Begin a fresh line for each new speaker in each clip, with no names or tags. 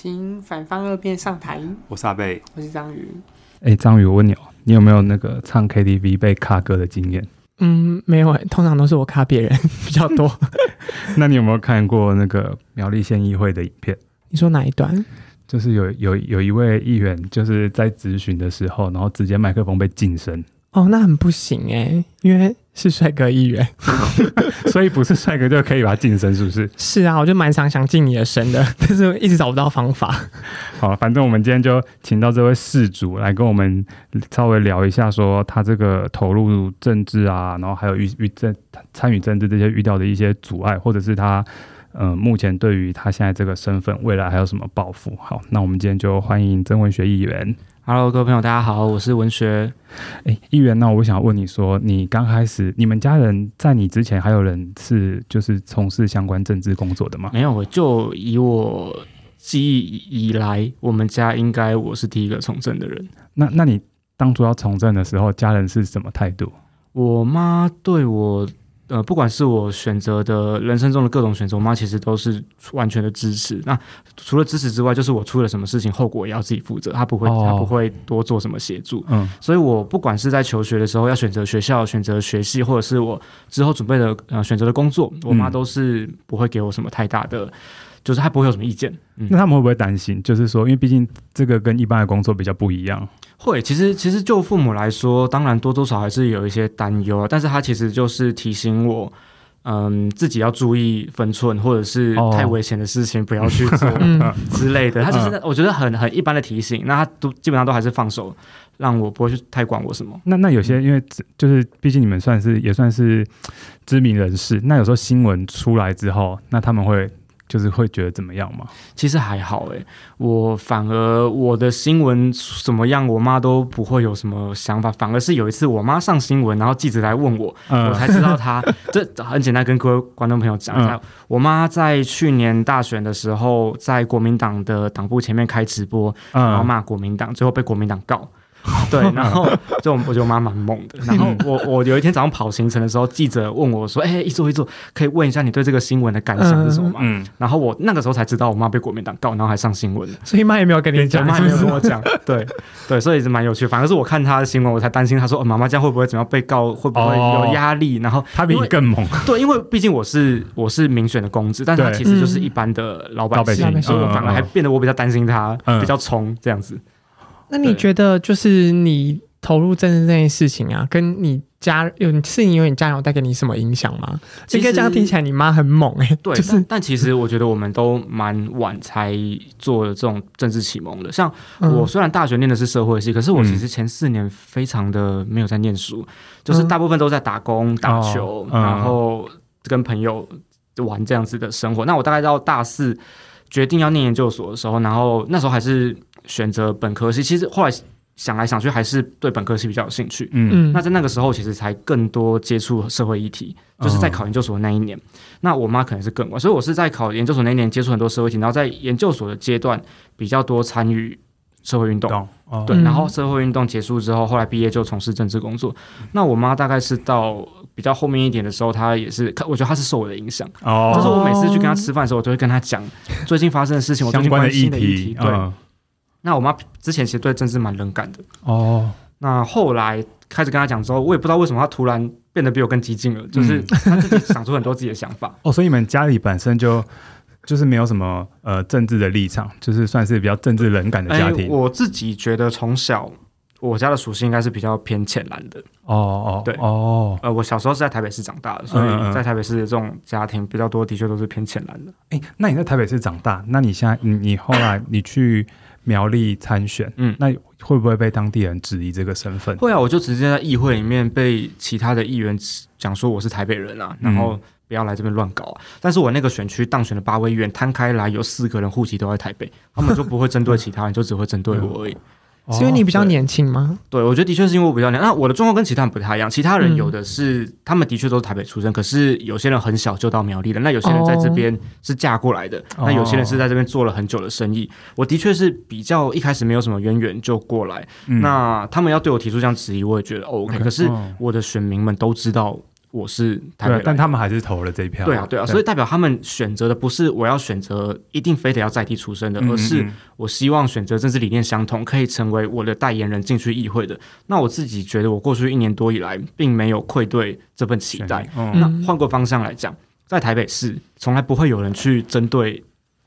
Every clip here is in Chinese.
请反方二辩上台。
我是阿贝，
我是张宇。
哎，张宇，我问你哦，你有没有那个唱 KTV 被卡歌的经验？
嗯，没有，通常都是我卡别人 比较多。
那你有没有看过那个苗栗县议会的影片？
你说哪一段？
就是有有有一位议员就是在质询的时候，然后直接麦克风被禁声。
哦，那很不行哎，因为是帅哥议员，
所以不是帅哥就可以把他晋升，是不是？
是啊，我就蛮想想进你的身的，但是一直找不到方法。
好，反正我们今天就请到这位事主来跟我们稍微聊一下，说他这个投入政治啊，然后还有遇遇政参与政治这些遇到的一些阻碍，或者是他嗯、呃、目前对于他现在这个身份未来还有什么抱负？好，那我们今天就欢迎曾文学议员。
Hello，各位朋友，大家好，我是文学。
哎，议员，那我想问你说，你刚开始，你们家人在你之前还有人是就是从事相关政治工作的吗？
没有，就以我记忆以来，我们家应该我是第一个从政的人。
那那你当初要从政的时候，家人是什么态度？
我妈对我。呃，不管是我选择的人生中的各种选择，我妈其实都是完全的支持。那除了支持之外，就是我出了什么事情，后果也要自己负责，她不会，她、哦、不会多做什么协助。嗯，所以我不管是在求学的时候要选择学校、选择学系，或者是我之后准备的呃选择的工作，我妈都是不会给我什么太大的。就是他不会有什么意见，
嗯、那他们会不会担心？就是说，因为毕竟这个跟一般的工作比较不一样。
会，其实其实就父母来说，当然多多少少还是有一些担忧，但是他其实就是提醒我，嗯，自己要注意分寸，或者是太危险的事情不要去做 之类的。他就是我觉得很很一般的提醒，那他都基本上都还是放手，让我不会去太管我什么。
那那有些因为就是毕竟你们算是也算是知名人士，那有时候新闻出来之后，那他们会。就是会觉得怎么样吗？
其实还好诶，我反而我的新闻怎么样，我妈都不会有什么想法。反而是有一次我妈上新闻，然后记者来问我，嗯、我才知道她。这很简单，跟各位观众朋友讲一下，嗯、我妈在去年大选的时候，在国民党的党部前面开直播，然后骂国民党，最后被国民党告。对，然后就我觉得我妈蛮猛的。然后我我有一天早上跑行程的时候，记者问我说：“哎、欸，一坐一坐，可以问一下你对这个新闻的感想是什么吗？”嗯，然后我那个时候才知道我妈被国民党告，然后还上新闻。
所以妈也没有跟你讲，
妈也没有跟我讲。对对，所以是蛮有趣。反而是我看她的新闻，我才担心。她说：“妈妈这样会不会怎么样被告？会不会有压力？”然后
她比你更猛。
对，因为毕竟我是我是民选的公职，但是她其实就是一般的老百姓，嗯、所以我反而还变得我比较担心她，嗯、比较冲这样子。
那你觉得就是你？投入政治这件事情啊，跟你家有是你有你家人有带给你什么影响吗？应该这样听起来，你妈很猛哎、欸。
对，
就是
但，但其实我觉得我们都蛮晚才做了这种政治启蒙的。像我虽然大学念的是社会系，嗯、可是我其实前四年非常的没有在念书，嗯、就是大部分都在打工、打球，然后跟朋友玩这样子的生活。那我大概到大四决定要念研究所的时候，然后那时候还是选择本科系。其实后来。想来想去，还是对本科系比较有兴趣。嗯，那在那个时候，其实才更多接触社会议题，就是在考研究所那一年。哦、那我妈可能是更晚，所以我是在考研究所那一年接触很多社会议题，然后在研究所的阶段比较多参与社会运动。哦、对，然后社会运动结束之后，后来毕业就从事政治工作。嗯、那我妈大概是到比较后面一点的时候，她也是，我觉得她是受我的影响。哦，就是我每次去跟她吃饭的时候，我都会跟她讲最近发生的事情，我最近关心的议题。对。嗯那我妈之前其实对政治蛮冷感的哦。那后来开始跟她讲之后，我也不知道为什么她突然变得比我更激进了，嗯、就是她自己想出很多自己的想法。
哦，所以你们家里本身就就是没有什么呃政治的立场，就是算是比较政治冷感的家庭。
欸、我自己觉得从小我家的属性应该是比较偏浅蓝的。哦哦，对哦。呃，我小时候是在台北市长大的，所以在台北市的这种家庭比较多，的确都是偏浅蓝的。
哎、欸，那你在台北市长大，那你现在你你后来你去。苗栗参选，嗯，那会不会被当地人质疑这个身份？
会啊，我就直接在议会里面被其他的议员讲说我是台北人啊，然后不要来这边乱搞啊。但是我那个选区当选的八位议员摊开来，有四个人户籍都在台北，他们就不会针对其他人，就只会针对我而已。
是因为你比较年轻吗？
对，我觉得的确是因为我比较年轻。那我的状况跟其他人不太一样，其他人有的是、嗯、他们的确都是台北出生，可是有些人很小就到苗栗了。那有些人在这边是嫁过来的，哦、那有些人是在这边做了很久的生意。我的确是比较一开始没有什么渊源就过来。嗯、那他们要对我提出这样质疑，我也觉得 OK。可是我的选民们都知道我是台北人，
但他们还是投了这一票。
对啊，对啊，所以代表他们选择的不是我要选择一定非得要在地出生的，而是我希望选择政治理念相同，可以成为我的代言人进去议会的。那我自己觉得，我过去一年多以来，并没有愧对这份期待。那换个方向来讲，在台北市，从来不会有人去针对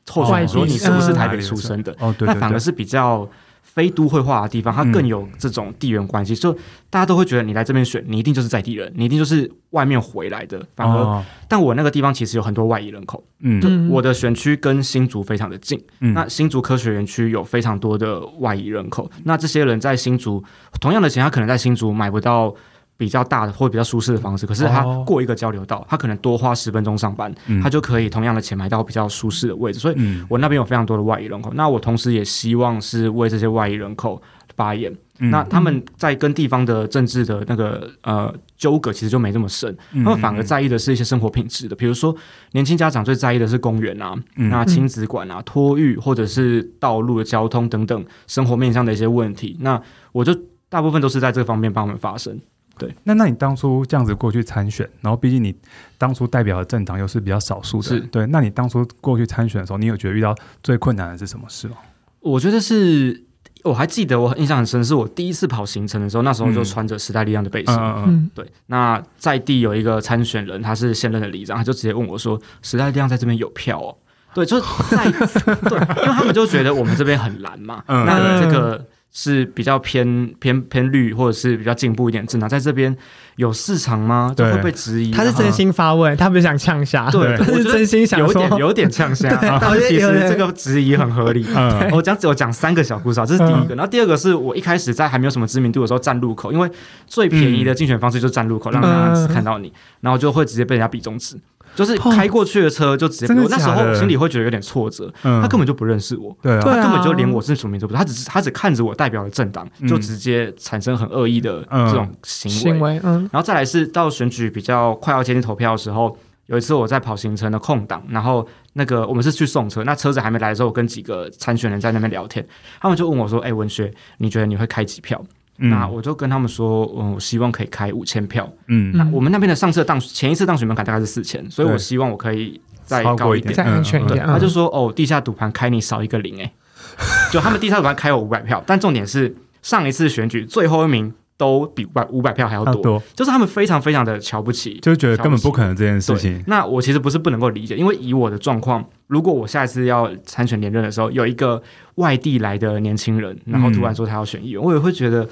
候选人说你是不是台北出生的，哦，对，那反而是比较。非都会化的地方，它更有这种地缘关系，所以、大家都会觉得你来这边选，你一定就是在地人，你一定就是外面回来的。反而，哦、但我那个地方其实有很多外移人口，嗯，就我的选区跟新竹非常的近，嗯，那新竹科学园区有非常多的外移人口，那这些人在新竹同样的钱，他可能在新竹买不到。比较大的或比较舒适的方式，可是他过一个交流道，哦、他可能多花十分钟上班，嗯、他就可以同样的钱买到比较舒适的位置。所以，我那边有非常多的外移人口。嗯、那我同时也希望是为这些外移人口发言。嗯、那他们在跟地方的政治的那个呃纠葛，其实就没这么深。嗯、他们反而在意的是一些生活品质的，比如说年轻家长最在意的是公园啊、嗯、那亲子馆啊、托育或者是道路的交通等等生活面向的一些问题。那我就大部分都是在这方面帮他们发声。对，那
那你当初这样子过去参选，然后毕竟你当初代表的政党又是比较少数的，是对。那你当初过去参选的时候，你有觉得遇到最困难的是什么事吗？
我觉得是，我还记得我印象很深，是我第一次跑行程的时候，那时候就穿着时代力量的背心。嗯嗯。对，那在地有一个参选人，他是现任的里长，他就直接问我说：“时代力量在这边有票哦？”对，就是在 对，因为他们就觉得我们这边很蓝嘛，嗯、那这个。是比较偏偏偏绿，或者是比较进步一点政党，在这边有市场吗？就会被质疑。
他是真心发问，他不是想呛下，
对，
他是真心想
有点有点呛下。但是其实这个质疑很合理。我讲只有讲三个小故事啊，这是第一个。然后第二个是我一开始在还没有什么知名度的时候站路口，因为最便宜的竞选方式就是站路口，让大家看到你，然后就会直接被人家比中指。就是开过去的车就直接，我那时候心里会觉得有点挫折。他根本就不认识我，对，他根本就连我是什么名字都不知道，他只是他只看着我代表的政党，就直接产生很恶意的这种行为。然后再来是到选举比较快要接近投票的时候，有一次我在跑行程的空档，然后那个我们是去送车，那车子还没来的时候，我跟几个参选人在那边聊天，他们就问我说：“哎，文学，你觉得你会开几票？”那我就跟他们说，嗯，我希望可以开五千票。嗯，那我们那边的上次当前一次当选门槛大概是四千，所以我希望我可以再高一点，
再安全一点。
他就说，哦，地下赌盘开你少一个零，哎，就他们地下赌盘开我五百票，但重点是上一次选举最后一名都比五百五百票还要多，就是他们非常非常的瞧不起，
就觉得根本不可能这件事情。
那我其实不是不能够理解，因为以我的状况，如果我下一次要参选连任的时候，有一个外地来的年轻人，然后突然说他要选议员，我也会觉得。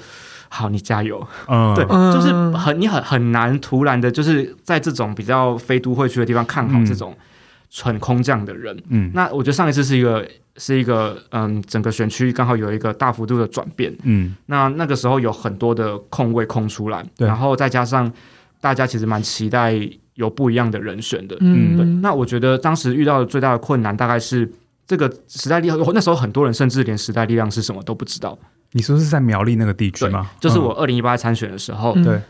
好，你加油。嗯，对，就是很你很很难突然的，就是在这种比较非都会区的地方看好这种纯空降的人。嗯，那我觉得上一次是一个是一个嗯，整个选区刚好有一个大幅度的转变。嗯，那那个时候有很多的空位空出来，对然后再加上大家其实蛮期待有不一样的人选的。嗯，对。那我觉得当时遇到的最大的困难大概是这个时代力量，那时候很多人甚至连时代力量是什么都不知道。
你说是在苗栗那个地区吗？
就是我二零一八参选的时候，对、嗯、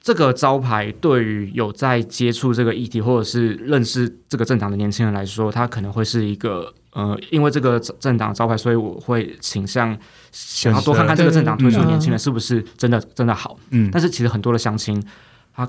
这个招牌，对于有在接触这个议题或者是认识这个政党的年轻人来说，他可能会是一个呃，因为这个政党招牌，所以我会倾向想要多看看这个政党推出的年轻人是不是真的真的好。嗯，但是其实很多的乡亲。他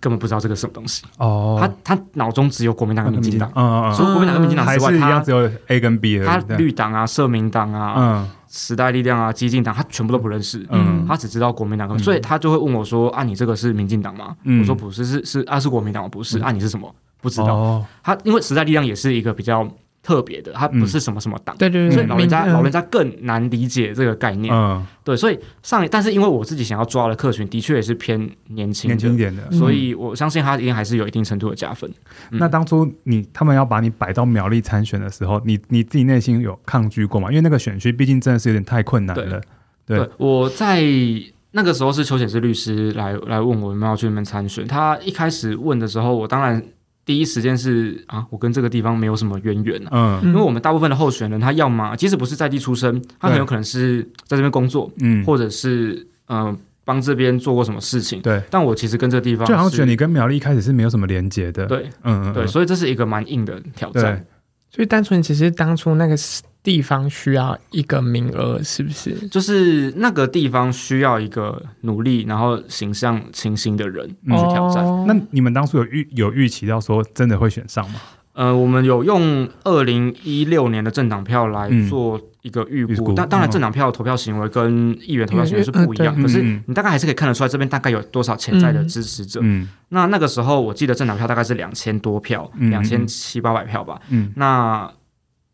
根本不知道这个什么东西哦，他他脑中只有国民党跟民进党，嗯嗯，除了国民党跟民进党之外，他
只有 A 跟 B。
他绿党啊、社民党啊、嗯、时代力量啊、激进党，他全部都不认识，嗯，他只知道国民党，所以他就会问我说：“啊，你这个是民进党吗？”我说：“不是，是是啊，是国民党，不是。”啊，你是什么？不知道。他因为时代力量也是一个比较。特别的，它不是什么什么党，对对对，所以老人家老人家更难理解这个概念，嗯，对，所以上，但是因为我自己想要抓的客群的确也是偏年轻
年轻点的，
所以我相信他一定还是有一定程度的加分。
那当初你他们要把你摆到苗栗参选的时候，你你自己内心有抗拒过吗？因为那个选区毕竟真的是有点太困难了。对，
我在那个时候是邱显志律师来来问我有没有去那边参选，他一开始问的时候，我当然。第一时间是啊，我跟这个地方没有什么渊源啊，嗯，因为我们大部分的候选人，他要么即使不是在地出生，他很有可能是在这边工作，嗯，或者是嗯帮这边做过什么事情，对。但我其实跟这个地方，
就好像觉得你跟苗栗一开始是没有什么连接的，
对，嗯对，所以这是一个蛮硬的挑战。
所以单纯只是当初那个地方需要一个名额，是不是？
就是那个地方需要一个努力，然后形象清新的人去挑战。
哦、那你们当初有预有预期到说真的会选上吗？
呃，我们有用二零一六年的政党票来做一个预估，但、嗯、当然政党票投票行为跟议员投票行为是不一样，嗯、可是你大概还是可以看得出来这边大概有多少潜在的支持者。嗯，那那个时候我记得政党票大概是两千多票，两千七八百票吧。嗯，那。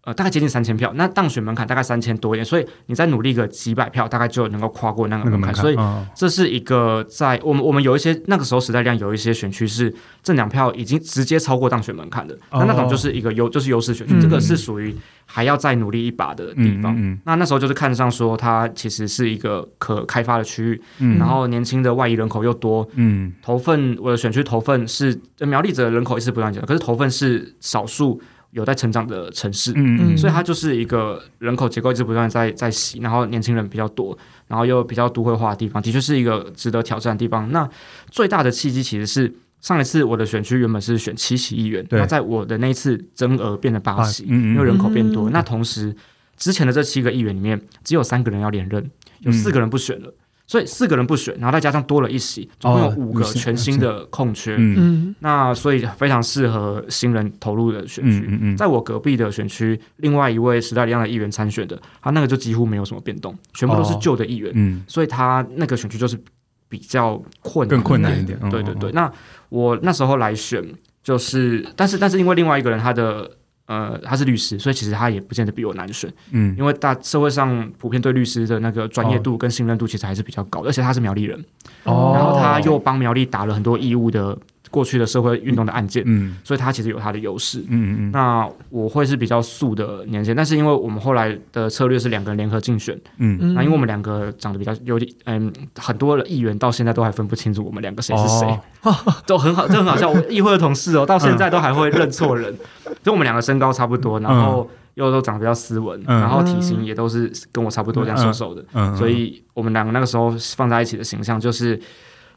呃，大概接近三千票，那当选门槛大概三千多一点，所以你再努力个几百票，大概就能够跨过那个门槛。所以这是一个在我们我们有一些那个时候时代量有一些选区是政党票已经直接超过当选门槛的，那那种就是一个优就是优势选区，这个是属于还要再努力一把的地方。那那时候就是看上说它其实是一个可开发的区域，然后年轻的外移人口又多，嗯，投份我的选区投份是苗栗者人口一直不断减，可是投份是少数。有在成长的城市，嗯嗯，所以它就是一个人口结构一直不断在在洗，然后年轻人比较多，然后又比较都会化的地方，的确是一个值得挑战的地方。那最大的契机其实是上一次我的选区原本是选七席议员，对那在我的那一次增额变了八席，因为人口变多。嗯、那同时之前的这七个议员里面，只有三个人要连任，有四个人不选了。嗯所以四个人不选，然后再加上多了一席，总共有五个全新的空缺。嗯，那所以非常适合新人投入的选区。嗯嗯，在我隔壁的选区，另外一位时代力量的议员参选的，他那个就几乎没有什么变动，全部都是旧的议员。嗯，所以他那个选区就是比较困难，
更困难一点。
对对对。那我那时候来选，就是，但是但是因为另外一个人他的。呃，他是律师，所以其实他也不见得比我难选。嗯，因为大社会上普遍对律师的那个专业度跟信任度其实还是比较高的，而且他是苗栗人，哦，然后他又帮苗栗打了很多义务的。过去的社会运动的案件，嗯，所以他其实有他的优势，嗯嗯嗯。那我会是比较素的年轻，但是因为我们后来的策略是两个人联合竞选，嗯。嗯。那因为我们两个长得比较有点，嗯，很多的议员到现在都还分不清楚我们两个谁是谁，哦、都很好，这很好笑。我议会的同事哦，到现在都还会认错人，就我们两个身高差不多，然后又都长得比较斯文，然后体型也都是跟我差不多这样瘦瘦的，嗯，所以我们两个那个时候放在一起的形象就是。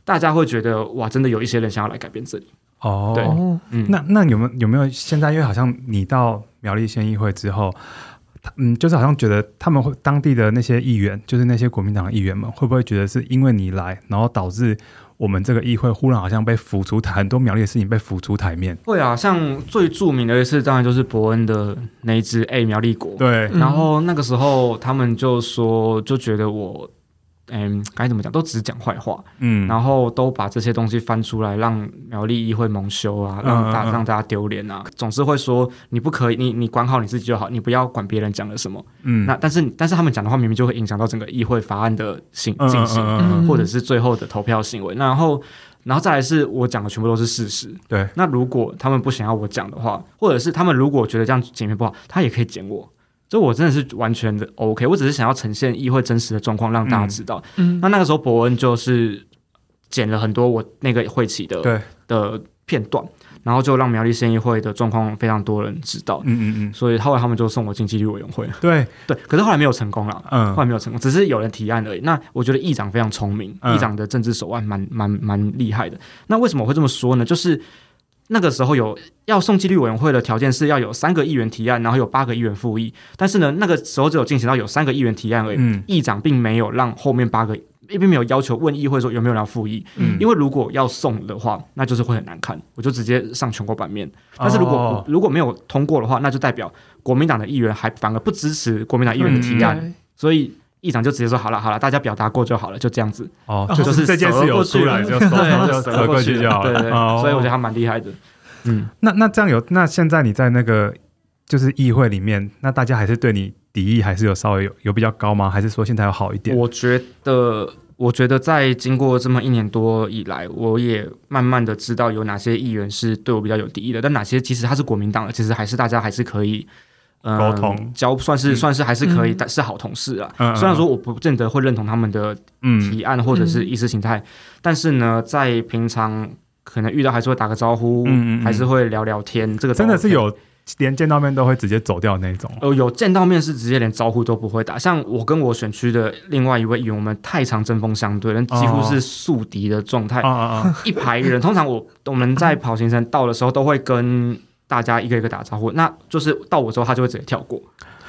大家会觉得哇，真的有一些人想要来改变这里哦。对，
嗯，那那有没有有没有现在？因为好像你到苗栗县议会之后，嗯，就是好像觉得他们会当地的那些议员，就是那些国民党的议员们，会不会觉得是因为你来，然后导致我们这个议会忽然好像被浮出台，很多苗栗的事情被浮出台面？
会啊，像最著名的一次，当然就是伯恩的那一支 A 苗栗国。
对，
然后那个时候他们就说，就觉得我。嗯，该怎么讲，都只讲坏话，嗯，然后都把这些东西翻出来，让苗栗议会蒙羞啊，让大、嗯、让大家丢脸啊，总是会说你不可以，你你管好你自己就好，你不要管别人讲了什么，嗯，那但是但是他们讲的话明明就会影响到整个议会法案的行进行，嗯嗯嗯、或者是最后的投票行为，然后然后再来是我讲的全部都是事实，
对，
那如果他们不想要我讲的话，或者是他们如果觉得这样剪片不好，他也可以剪我。就我真的是完全的 OK，我只是想要呈现议会真实的状况，让大家知道。嗯，那那个时候伯恩就是剪了很多我那个会期的对的片段，然后就让苗栗县议会的状况非常多人知道。嗯嗯嗯，所以后来他们就送我进纪律委员会。
对
对，可是后来没有成功了。嗯，后来没有成功，只是有人提案而已。那我觉得议长非常聪明，议长的政治手腕蛮蛮蛮厉害的。那为什么我会这么说呢？就是。那个时候有要送纪律委员会的条件是要有三个议员提案，然后有八个议员复议。但是呢，那个时候只有进行到有三个议员提案而已。嗯，议长并没有让后面八个，并没有要求问议会说有没有人要复议。嗯，因为如果要送的话，那就是会很难看。我就直接上全国版面。但是如果、哦、如果没有通过的话，那就代表国民党的议员还反而不支持国民党议员的提案。嗯、所以。议长就直接说好了好了，大家表达过就好了，就这样子。
哦，就是这件事有出来就对，就折过去就好了。
对对，所以我觉得他蛮厉害的。嗯，
那那这样有，那现在你在那个就是议会里面，那大家还是对你敌意还是有稍微有有比较高吗？还是说现在有好一点？
我觉得，我觉得在经过这么一年多以来，我也慢慢的知道有哪些议员是对我比较有敌意的，但哪些其实他是国民党的，其实还是大家还是可以。沟通交算是算是还是可以，但是好同事啊。虽然说我不见得会认同他们的提案或者是意识形态，但是呢，在平常可能遇到还是会打个招呼，还是会聊聊天。这个
真的是有连见到面都会直接走掉那种。
哦，有见到面是直接连招呼都不会打。像我跟我选区的另外一位议员，我们太常针锋相对，人几乎是宿敌的状态。一排人，通常我我们在跑行程到的时候都会跟。大家一个一个打招呼，那就是到我之后他就会直接跳过，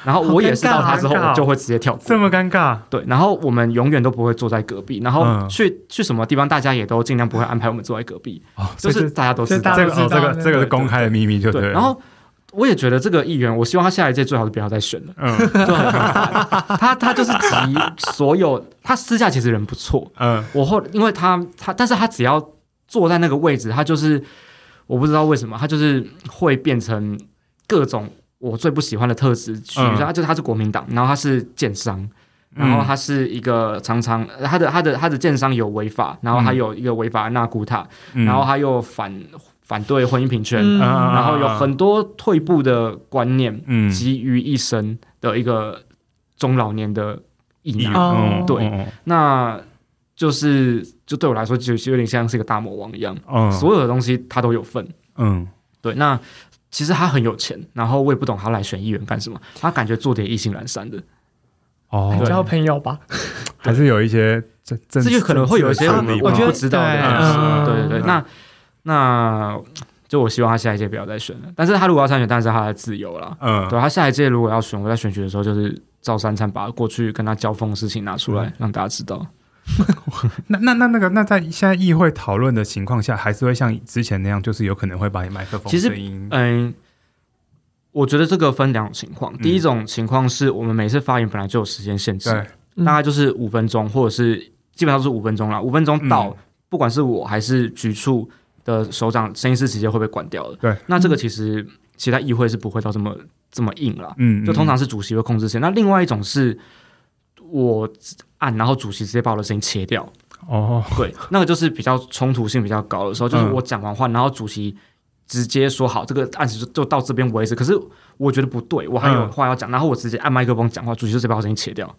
然后我也是到他之后我就会直接跳过，
这么尴尬。
对，然后我们永远都不会坐在隔壁，然后去、嗯、去什么地方，大家也都尽量不会安排我们坐在隔壁，哦、就是大家都知道。
这个哦，这个这个是公开的秘密，就对。
对然后我也觉得这个议员，我希望他下一届最好是不要再选了，嗯，就很他他就是集所有，他私下其实人不错，嗯，我后因为他他，但是他只要坐在那个位置，他就是。我不知道为什么他就是会变成各种我最不喜欢的特质，取他就是他是国民党，然后他是建商，然后他是一个常常他的他的他的建商有违法，然后还有一个违法的纳古塔，然后他又反反对婚姻平权，然后有很多退步的观念集于一身的一个中老年的异男，对，那。就是，就对我来说，就有点像是一个大魔王一样，嗯，所有的东西他都有份，嗯，对。那其实他很有钱，然后我也不懂他来选议员干什么，他感觉做的也意兴阑珊的，
哦，交朋友吧，
还是有一些这这
就可能会有一些我们我不知道的东西，对对对。那那就我希望他下一届不要再选了，但是他如果要参选，但是他的自由了，嗯，对他下一届如果要选，我在选举的时候就是照三餐把过去跟他交锋的事情拿出来让大家知道。
那那那那个那在现在议会讨论的情况下，还是会像之前那样，就是有可能会把你麦克风声音。
嗯，我觉得这个分两种情况。第一种情况是我们每次发言本来就有时间限制，大概就是五分钟，或者是基本上是五分钟了。五分钟到，不管是我还是局处的首长，声音是直接会被关掉的。对，那这个其实其他议会是不会到这么这么硬了。嗯，就通常是主席会控制声。那另外一种是。我按，然后主席直接把我的声音切掉。哦，对，那个就是比较冲突性比较高的时候，就是我讲完话，然后主席直接说好，这个案子就就到这边为止。可是我觉得不对，我还有话要讲，然后我直接按麦克风讲话，主席就直接把我声音切掉。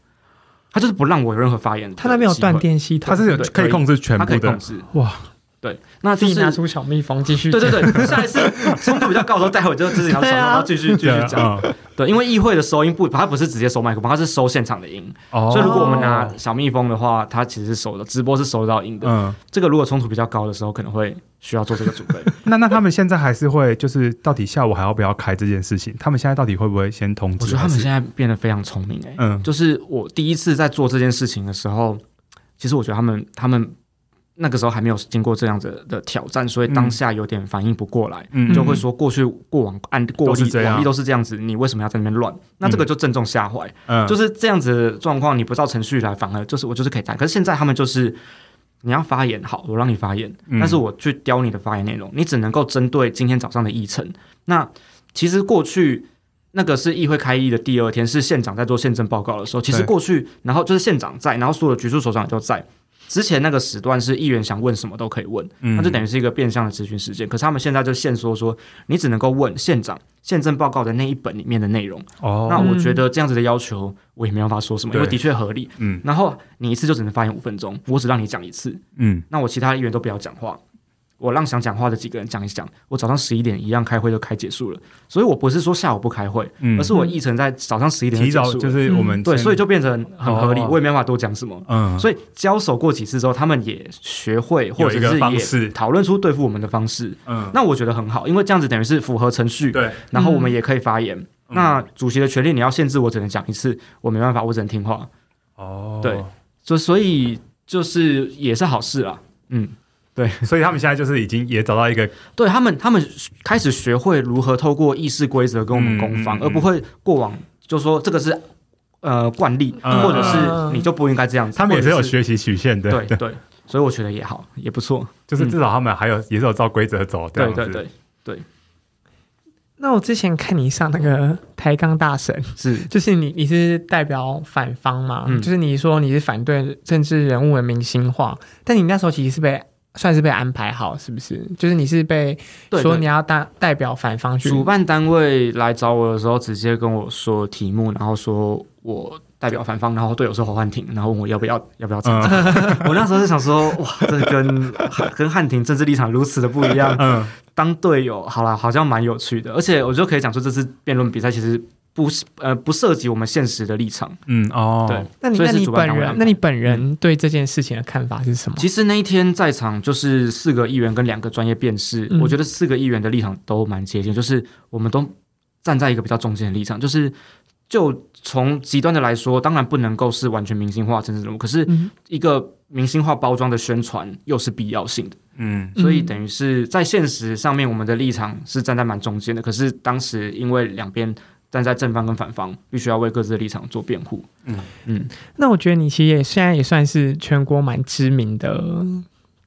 他就是不让我有任何发言。
他那边有断电系统，
他是可以控制全部的。哇。
对，那就是
拿出小蜜蜂继续。
对对对，下一次 冲突比较高的时候，待会就自己拿手，然后继续继续讲。对，因为议会的收音不，它不是直接收麦克风，它是收现场的音。哦。所以如果我们拿小蜜蜂的话，它其实是收的，直播是收得到音的。嗯。这个如果冲突比较高的时候，可能会需要做这个准备。
那那他们现在还是会，就是到底下午还要不要开这件事情？他们现在到底会不会先通知？
我觉得他们现在变得非常聪明哎。嗯。就是我第一次在做这件事情的时候，其实我觉得他们他们。那个时候还没有经过这样子的挑战，所以当下有点反应不过来，嗯、就会说过去过往案过例往例都是这样子，你为什么要在那边乱？那这个就正中下怀，嗯、就是这样子的状况，你不照程序来，反而就是我就是可以谈。可是现在他们就是你要发言，好，我让你发言，但是我去雕你的发言内容，你只能够针对今天早上的议程。那其实过去那个是议会开议的第二天，是县长在做宪政报告的时候，其实过去然后就是县长在，然后所有的局处首长也都在。之前那个时段是议员想问什么都可以问，那就等于是一个变相的咨询时间。可是他们现在就限说说，你只能够问县长宪政报告的那一本里面的内容。哦，那我觉得这样子的要求，我也没办法说什么，因为的确合理。嗯，然后你一次就只能发言五分钟，我只让你讲一次。嗯，那我其他议员都不要讲话。我让想讲话的几个人讲一讲，我早上十一点一样开会就开结束了，所以我不是说下午不开会，而是我议程在早上十一点就结束，
就是我们
对，所以就变成很合理，我也没办法多讲什么，嗯，所以交手过几次之后，他们也学会或者是也讨论出对付我们的方式，嗯，那我觉得很好，因为这样子等于是符合程序，对，然后我们也可以发言，那主席的权利你要限制我只能讲一次，我没办法，我只能听话，哦，对，所所以就是也是好事啦，嗯。
对，所以他们现在就是已经也找到一个，
对他们，他们开始学会如何透过议事规则跟我们攻防，嗯嗯嗯、而不会过往就说这个是呃惯例，嗯、或者是你就不应该这样子。
他们也是有学习曲线的，
对对，对，所以我觉得也好，也不错，
就是至少他们还有、嗯、也是有照规则走，对
对对对。
那我之前看你上那个抬杠大神，是就是你你是代表反方嘛？嗯、就是你说你是反对政治人物的明星化，但你那时候其实是被。算是被安排好，是不是？就是你是被说你要代代表反方去。
主办单位来找我的时候，直接跟我说题目，然后说我代表反方，然后队友是侯汉廷，然后问我要不要要不要参加。嗯、我那时候就想说，哇，这跟跟汉廷政治立场如此的不一样。嗯，当队友好了，好像蛮有趣的，而且我就可以讲出这次辩论比赛其实。不呃不涉及我们现实的立场。
嗯哦，
对。
那你那你本人，那你本人对这件事情的看法是什么？
其实那一天在场就是四个议员跟两个专业辩士，嗯、我觉得四个议员的立场都蛮接近，就是我们都站在一个比较中间的立场，就是。就从极端的来说，当然不能够是完全明星化政治人物，可是一个明星化包装的宣传又是必要性的。嗯，所以等于是在现实上面，我们的立场是站在蛮中间的。可是当时因为两边站在正方跟反方，必须要为各自的立场做辩护。嗯
嗯，那我觉得你其实也现在也算是全国蛮知名的，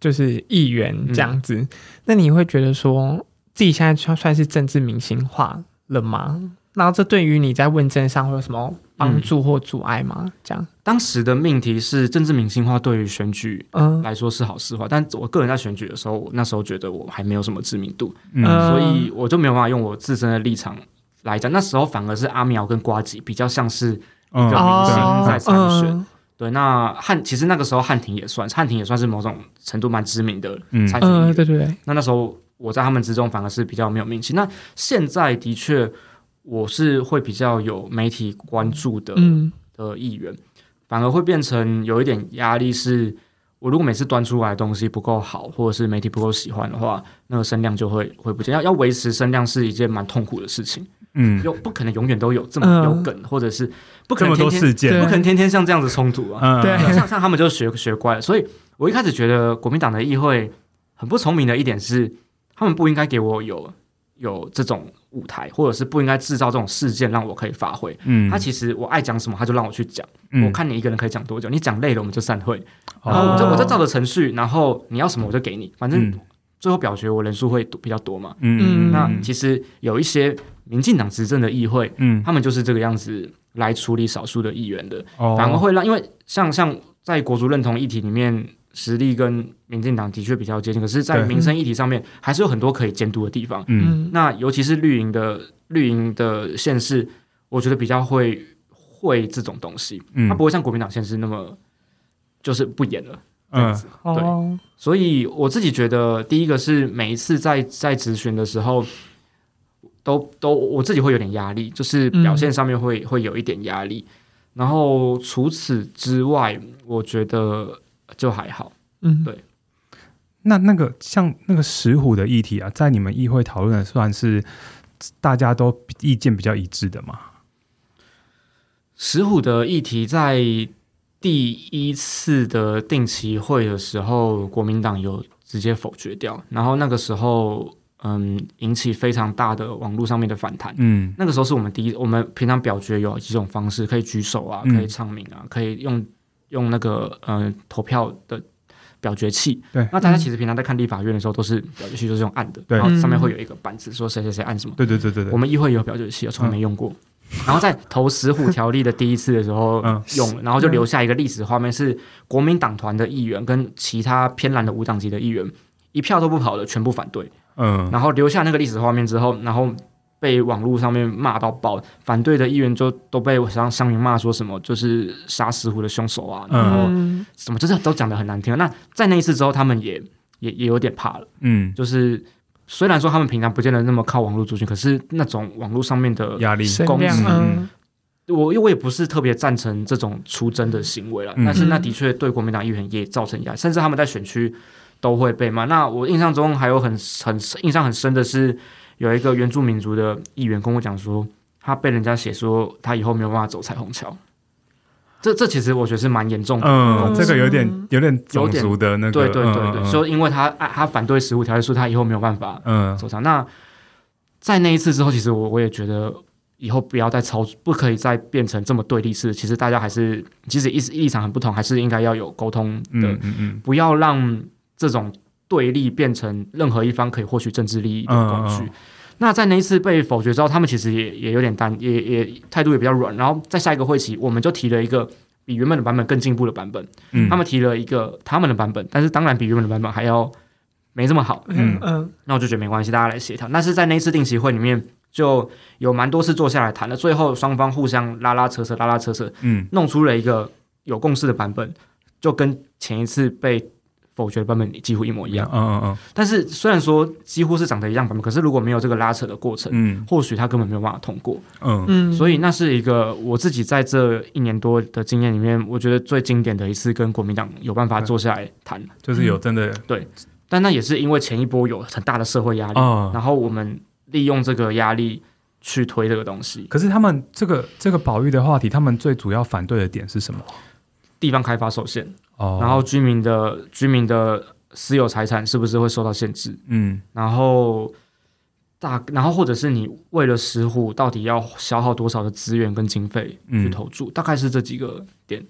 就是议员这样子。嗯、那你会觉得说自己现在算算是政治明星化了吗？然后这对于你在问政上会有什么帮助或阻碍吗？嗯、这样，
当时的命题是政治明星化对于选举来说是好是坏，嗯、但我个人在选举的时候，我那时候觉得我还没有什么知名度，嗯、所以我就没有办法用我自身的立场来讲。那时候反而是阿苗跟瓜吉比较像是一个明星在参选。嗯、对，那汉其实那个时候汉庭也算，汉庭也算是某种程度蛮知名的参选、
嗯、对对对。
那那时候我在他们之中反而是比较没有名气。那现在的确。我是会比较有媒体关注的的议员，反而会变成有一点压力。是我如果每次端出来的东西不够好，或者是媒体不够喜欢的话，那个声量就会会不见。要要维持声量是一件蛮痛苦的事情。嗯，又不可能永远都有这么有梗，或者是不可能天天不可能天天像这样子冲突啊。对，像像他们就学学乖了。所以我一开始觉得国民党的议会很不聪明的一点是，他们不应该给我有有这种。舞台，或者是不应该制造这种事件让我可以发挥。嗯，他其实我爱讲什么，他就让我去讲。嗯、我看你一个人可以讲多久，你讲累了我们就散会。然后我就我就照着程序，然后你要什么我就给你。反正最后表决我人数会比较多嘛。嗯，那其实有一些民进党执政的议会，嗯，他们就是这个样子来处理少数的议员的，哦、反而会让因为像像在国族认同议题里面。实力跟民进党的确比较接近，可是，在民生议题上面，还是有很多可以监督的地方。嗯，那尤其是绿营的绿营的县市，我觉得比较会会这种东西。嗯，他不会像国民党县市那么就是不演了这样子。嗯、对，哦、所以我自己觉得，第一个是每一次在在质询的时候，都都我自己会有点压力，就是表现上面会、嗯、会有一点压力。然后除此之外，我觉得。就还好，嗯，对。
那那个像那个石虎的议题啊，在你们议会讨论的算是大家都意见比较一致的嘛？
石虎的议题在第一次的定期会的时候，国民党有直接否决掉，然后那个时候，嗯，引起非常大的网络上面的反弹。嗯，那个时候是我们第一，我们平常表决有几种方式，可以举手啊，可以唱名啊，嗯、可以用。用那个呃投票的表决器，对，那大家其实平常在看立法院的时候，都是表决器就是用按的，对，然后上面会有一个板子说谁谁谁按什么，
对对对对对。
我们议会有表决器，我从来没用过。嗯、然后在投石虎条例的第一次的时候 用了，然后就留下一个历史画面，是国民党团的议员跟其他偏蓝的无党籍的议员一票都不跑的全部反对，嗯，然后留下那个历史画面之后，然后。被网络上面骂到爆，反对的议员就都被乡乡民骂说什么就是杀石虎的凶手啊，然后什么就是都讲的很难听。那在那一次之后，他们也也也有点怕了。嗯，就是虽然说他们平常不见得那么靠网络族群，可是那种网络上面的压力攻击，我因为我也不是特别赞成这种出征的行为了。嗯、但是那的确对国民党议员也造成压力，甚至他们在选区都会被骂。那我印象中还有很很印象很深的是。有一个原住民族的议员跟我讲说，他被人家写说他以后没有办法走彩虹桥。这这其实我觉得是蛮严重的。
嗯，这个有点有点种族的那个。对对对对，说因为他他反对食物条例，说他以后没有办法嗯走上。那在那一次之后，其实我我也觉得以后不要再操作，不可以再变成这么对立式。其实大家还是即使意立场很不同，还是应该要有沟通的。嗯嗯，不要让这种。对立变成任何一方可以获取政治利益的工具。那在那一次被否决之后，他们其实也也有点担，也也态度也比较软。然后在下一个会期，我们就提了一个比原本的版本更进步的版本。嗯，他们提了一个他们的版本，但是当然比原本的版本还要没这么好。嗯嗯，那我就觉得没关系，大家来协调。但是在那一次定期会里面，就有蛮多次坐下来谈了，最后双方互相拉拉扯扯，拉拉扯扯，嗯，弄出了一个有共识的版本，就跟前一次被。
否决的版本几乎一模一样。
嗯嗯嗯。
但是虽然说几乎是长得一样版本，可是如果没有这个拉扯的过程，嗯，或许他根本没有办法通过。嗯嗯。所以那是一个我自己在这一年多的经验里面，我觉得最经典的一次跟国民党有办法坐下来谈，
就是有真的、嗯、
对。但那也是因为前一波有很大的社会压力，嗯、然后我们利用这个压力去推这个东西。
可是他们这个这个保育的话题，他们最主要反对的点是什么？
地方开发受限，哦，然后居民的居民的私有财产是不是会受到限制？嗯，然后大，然后或者是你为了石虎，到底要消耗多少的资源跟经费去投注？嗯、大概是这几个点。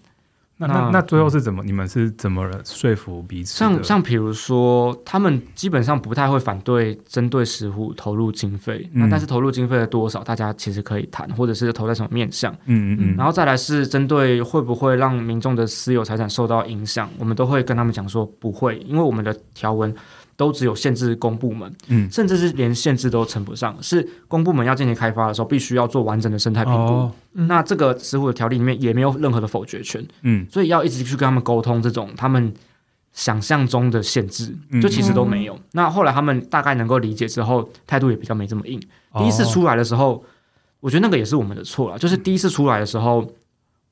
那那那最后是怎么？嗯、你们是怎么说服彼此？
像像比如说，他们基本上不太会反对针对石虎投入经费，嗯、那但是投入经费的多少，大家其实可以谈，或者是投在什么面向。嗯嗯嗯。然后再来是针对会不会让民众的私有财产受到影响，我们都会跟他们讲说不会，因为我们的条文。都只有限制公部门，嗯，甚至是连限制都称不上，是公部门要进行开发的时候，必须要做完整的生态评估。那这个石虎的条例里面也没有任何的否决权，嗯，所以要一直去跟他们沟通这种他们想象中的限制，就其实都没有。嗯、那后来他们大概能够理解之后，态度也比较没这么硬。第一次出来的时候，哦、我觉得那个也是我们的错了，就是第一次出来的时候。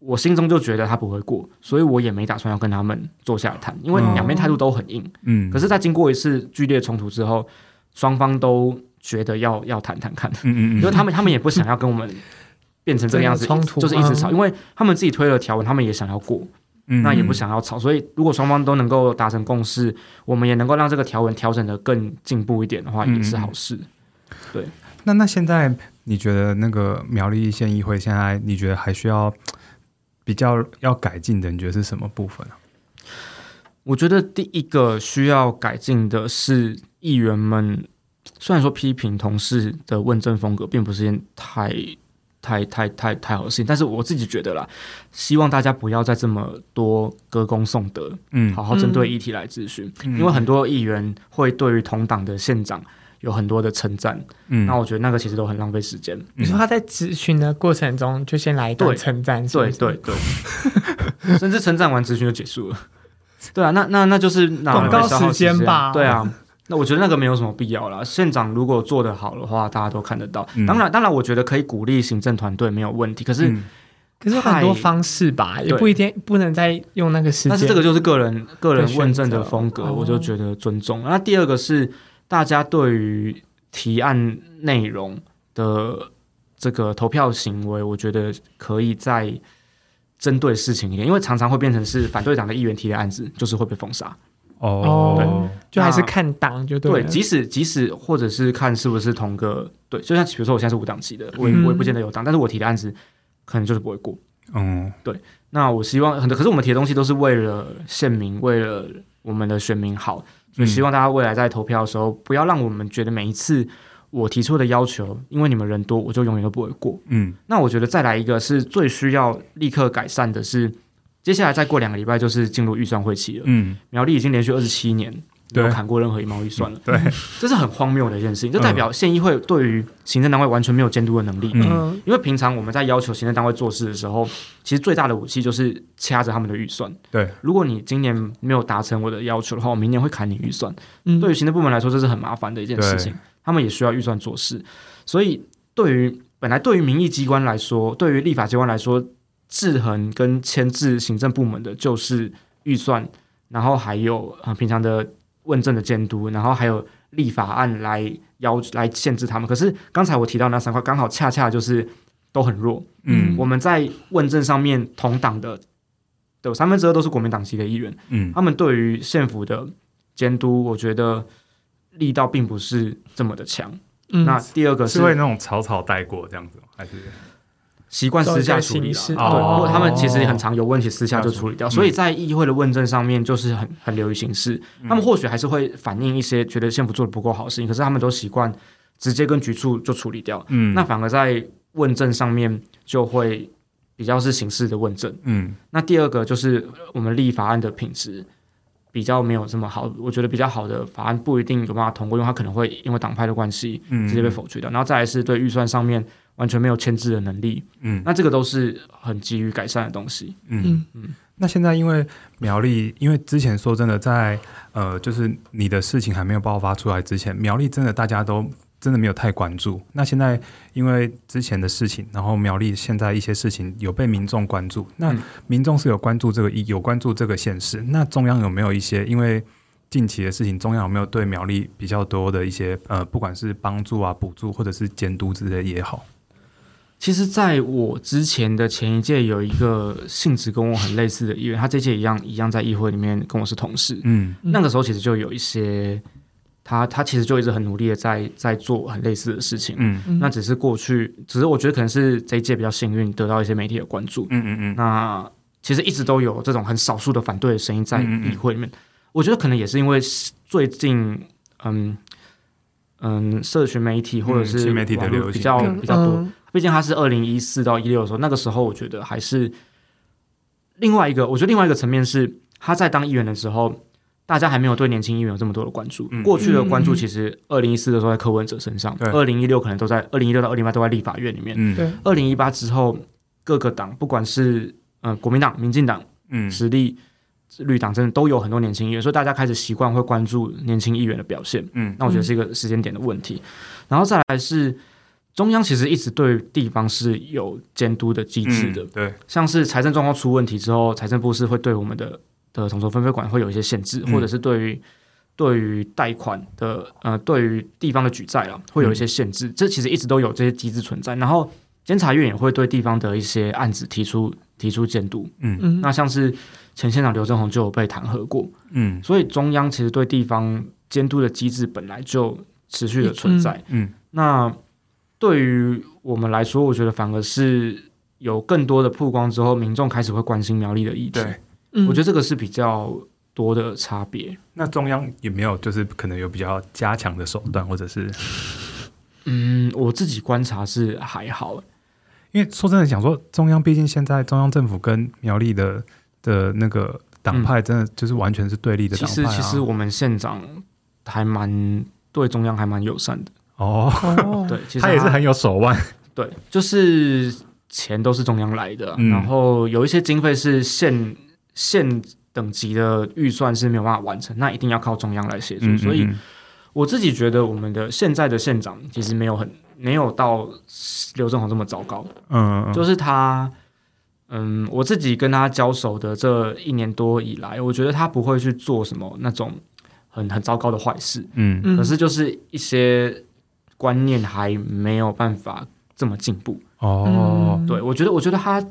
我心中就觉得他不会过，所以我也没打算要跟他们坐下来谈，因为两边态度都很硬。嗯，可是，在经过一次剧烈冲突之后，双方都觉得要要谈谈看。嗯嗯嗯，因为他们他们也不想要跟我们变 成这个样子，冲突就是一直吵，因为他们自己推了条文，他们也想要过，那也不想要吵。所以，如果双方都能够达成共识，我们也能够让这个条文调整的更进步一点的话，也是好事。对，
那那现在你觉得那个苗栗县议会现在你觉得还需要？比较要改进的，你觉得是什么部分啊？
我觉得第一个需要改进的是议员们，虽然说批评同事的问政风格并不是件太、太、太、太、太好的事情，但是我自己觉得啦，希望大家不要再这么多歌功颂德，嗯，好好针对议题来咨询，嗯、因为很多议员会对于同党的县长。有很多的称赞，嗯，那我觉得那个其实都很浪费时间。
你说他在咨询的过程中就先来一段称赞，
对对对，甚至称赞完咨询就结束了。对啊，那那那就是
广告时间吧？
对啊，那我觉得那个没有什么必要啦。县长如果做得好的话，大家都看得到。当然，当然，我觉得可以鼓励行政团队没有问题。可是，
可是很多方式吧，也不一定不能再用那个时间。
但是这个就是个人个人问政的风格，我就觉得尊重。那第二个是。大家对于提案内容的这个投票行为，我觉得可以再针对事情一点，因为常常会变成是反对党的议员提的案子，就是会被封杀。
哦，对，就还是看党就对。
对，即使即使或者是看是不是同个对，就像比如说我现在是无党籍的，我也我也不见得有党，但是我提的案子可能就是不会过。嗯，对。那我希望很多，可是我们提的东西都是为了县民，为了我们的选民好。所以希望大家未来在投票的时候，不要让我们觉得每一次我提出的要求，因为你们人多，我就永远都不会过。嗯，那我觉得再来一个是最需要立刻改善的是，接下来再过两个礼拜就是进入预算会期了。嗯，苗栗已经连续二十七年。没有砍过任何一毛预算了，对，这是很荒谬的一件事情。这代表县议会对于行政单位完全没有监督的能力。嗯，因为平常我们在要求行政单位做事的时候，其实最大的武器就是掐着他们的预算。对，如果你今年没有达成我的要求的话，我明年会砍你预算。嗯，对于行政部门来说，这是很麻烦的一件事情。他们也需要预算做事，所以对于本来对于民意机关来说，对于立法机关来说，制衡跟牵制行政部门的就是预算，然后还有啊平常的。问政的监督，然后还有立法案来要来限制他们。可是刚才我提到那三块，刚好恰恰就是都很弱。嗯，我们在问政上面同党的有三分之二都是国民党籍的议员。嗯，他们对于县府的监督，我觉得力道并不是这么的强。嗯，那第二个是，
是会那种草草带过这样子，还是？
习惯私下处理了，对，哦、他们其实很常有问题，私下就处理掉。哦、所以在议会的问政上面，就是很很流于形式。嗯、他们或许还是会反映一些觉得县府做的不够好的事情，可是他们都习惯直接跟局处就处理掉。嗯，那反而在问政上面就会比较是形式的问政。嗯，那第二个就是我们立法案的品质比较没有这么好。我觉得比较好的法案不一定有办法通过，因为它可能会因为党派的关系直接被否决掉。嗯、然后再来是对预算上面。完全没有牵制的能力，嗯，那这个都是很急于改善的东西，
嗯。嗯。那现在因为苗栗，因为之前说真的在，在呃，就是你的事情还没有爆发出来之前，苗栗真的大家都真的没有太关注。那现在因为之前的事情，然后苗栗现在一些事情有被民众关注，那民众是有关注这个有关注这个县市，那中央有没有一些因为近期的事情，中央有没有对苗栗比较多的一些呃，不管是帮助啊、补助或者是监督之类也好？
其实，在我之前的前一届，有一个性质跟我很类似的议员，他这届一样一样在议会里面跟我是同事。嗯，那个时候其实就有一些，他他其实就一直很努力的在在做很类似的事情。嗯，那只是过去，只是我觉得可能是这一届比较幸运，得到一些媒体的关注。嗯嗯嗯。那其实一直都有这种很少数的反对的声音在议会里面。我觉得可能也是因为最近，嗯嗯，社群媒体或者是新媒体的流比较比较多。毕竟他是二零一四到一六的时候，那个时候我觉得还是另外一个。我觉得另外一个层面是他在当议员的时候，大家还没有对年轻议员有这么多的关注。嗯、过去的关注其实二零一四的时候在柯文哲身上，二零一六可能都在二零一六到二零一八都在立法院里面。嗯、对，二零一八之后各个党，不管是呃国民党、民进党、嗯，实力、绿党，真的都有很多年轻议员，所以大家开始习惯会关注年轻议员的表现。嗯，那我觉得是一个时间点的问题。然后再来是。中央其实一直对地方是有监督的机制的，嗯、对，像是财政状况出问题之后，财政部是会对我们的的统筹分配管会有一些限制，嗯、或者是对于对于贷款的呃，对于地方的举债啊，会有一些限制。嗯、这其实一直都有这些机制存在。然后监察院也会对地方的一些案子提出提出监督。嗯嗯，那像是前县长刘政鸿就有被弹劾过。嗯，所以中央其实对地方监督的机制本来就持续的存在。嗯，嗯那。对于我们来说，我觉得反而是有更多的曝光之后，民众开始会关心苗栗的议题。对，我觉得这个是比较多的差别。
那中央有没有就是可能有比较加强的手段，或者是？
嗯，我自己观察是还好，
因为说真的，想说中央毕竟现在中央政府跟苗栗的的那个党派，真的就是完全是对立的党派啊。
其实，其实我们县长还蛮对中央还蛮友善的。
哦，
对，其实
他，他也是很有手腕。
对，就是钱都是中央来的，嗯、然后有一些经费是县县等级的预算是没有办法完成，那一定要靠中央来协助。嗯嗯嗯，所以我自己觉得，我们的现在的县长其实没有很没有到刘正宏这么糟糕。嗯，嗯，就是他，嗯，我自己跟他交手的这一年多以来，我觉得他不会去做什么那种很很糟糕的坏事。嗯，可是就是一些。观念还没有办法这么进步。哦，对，我觉得，我觉得他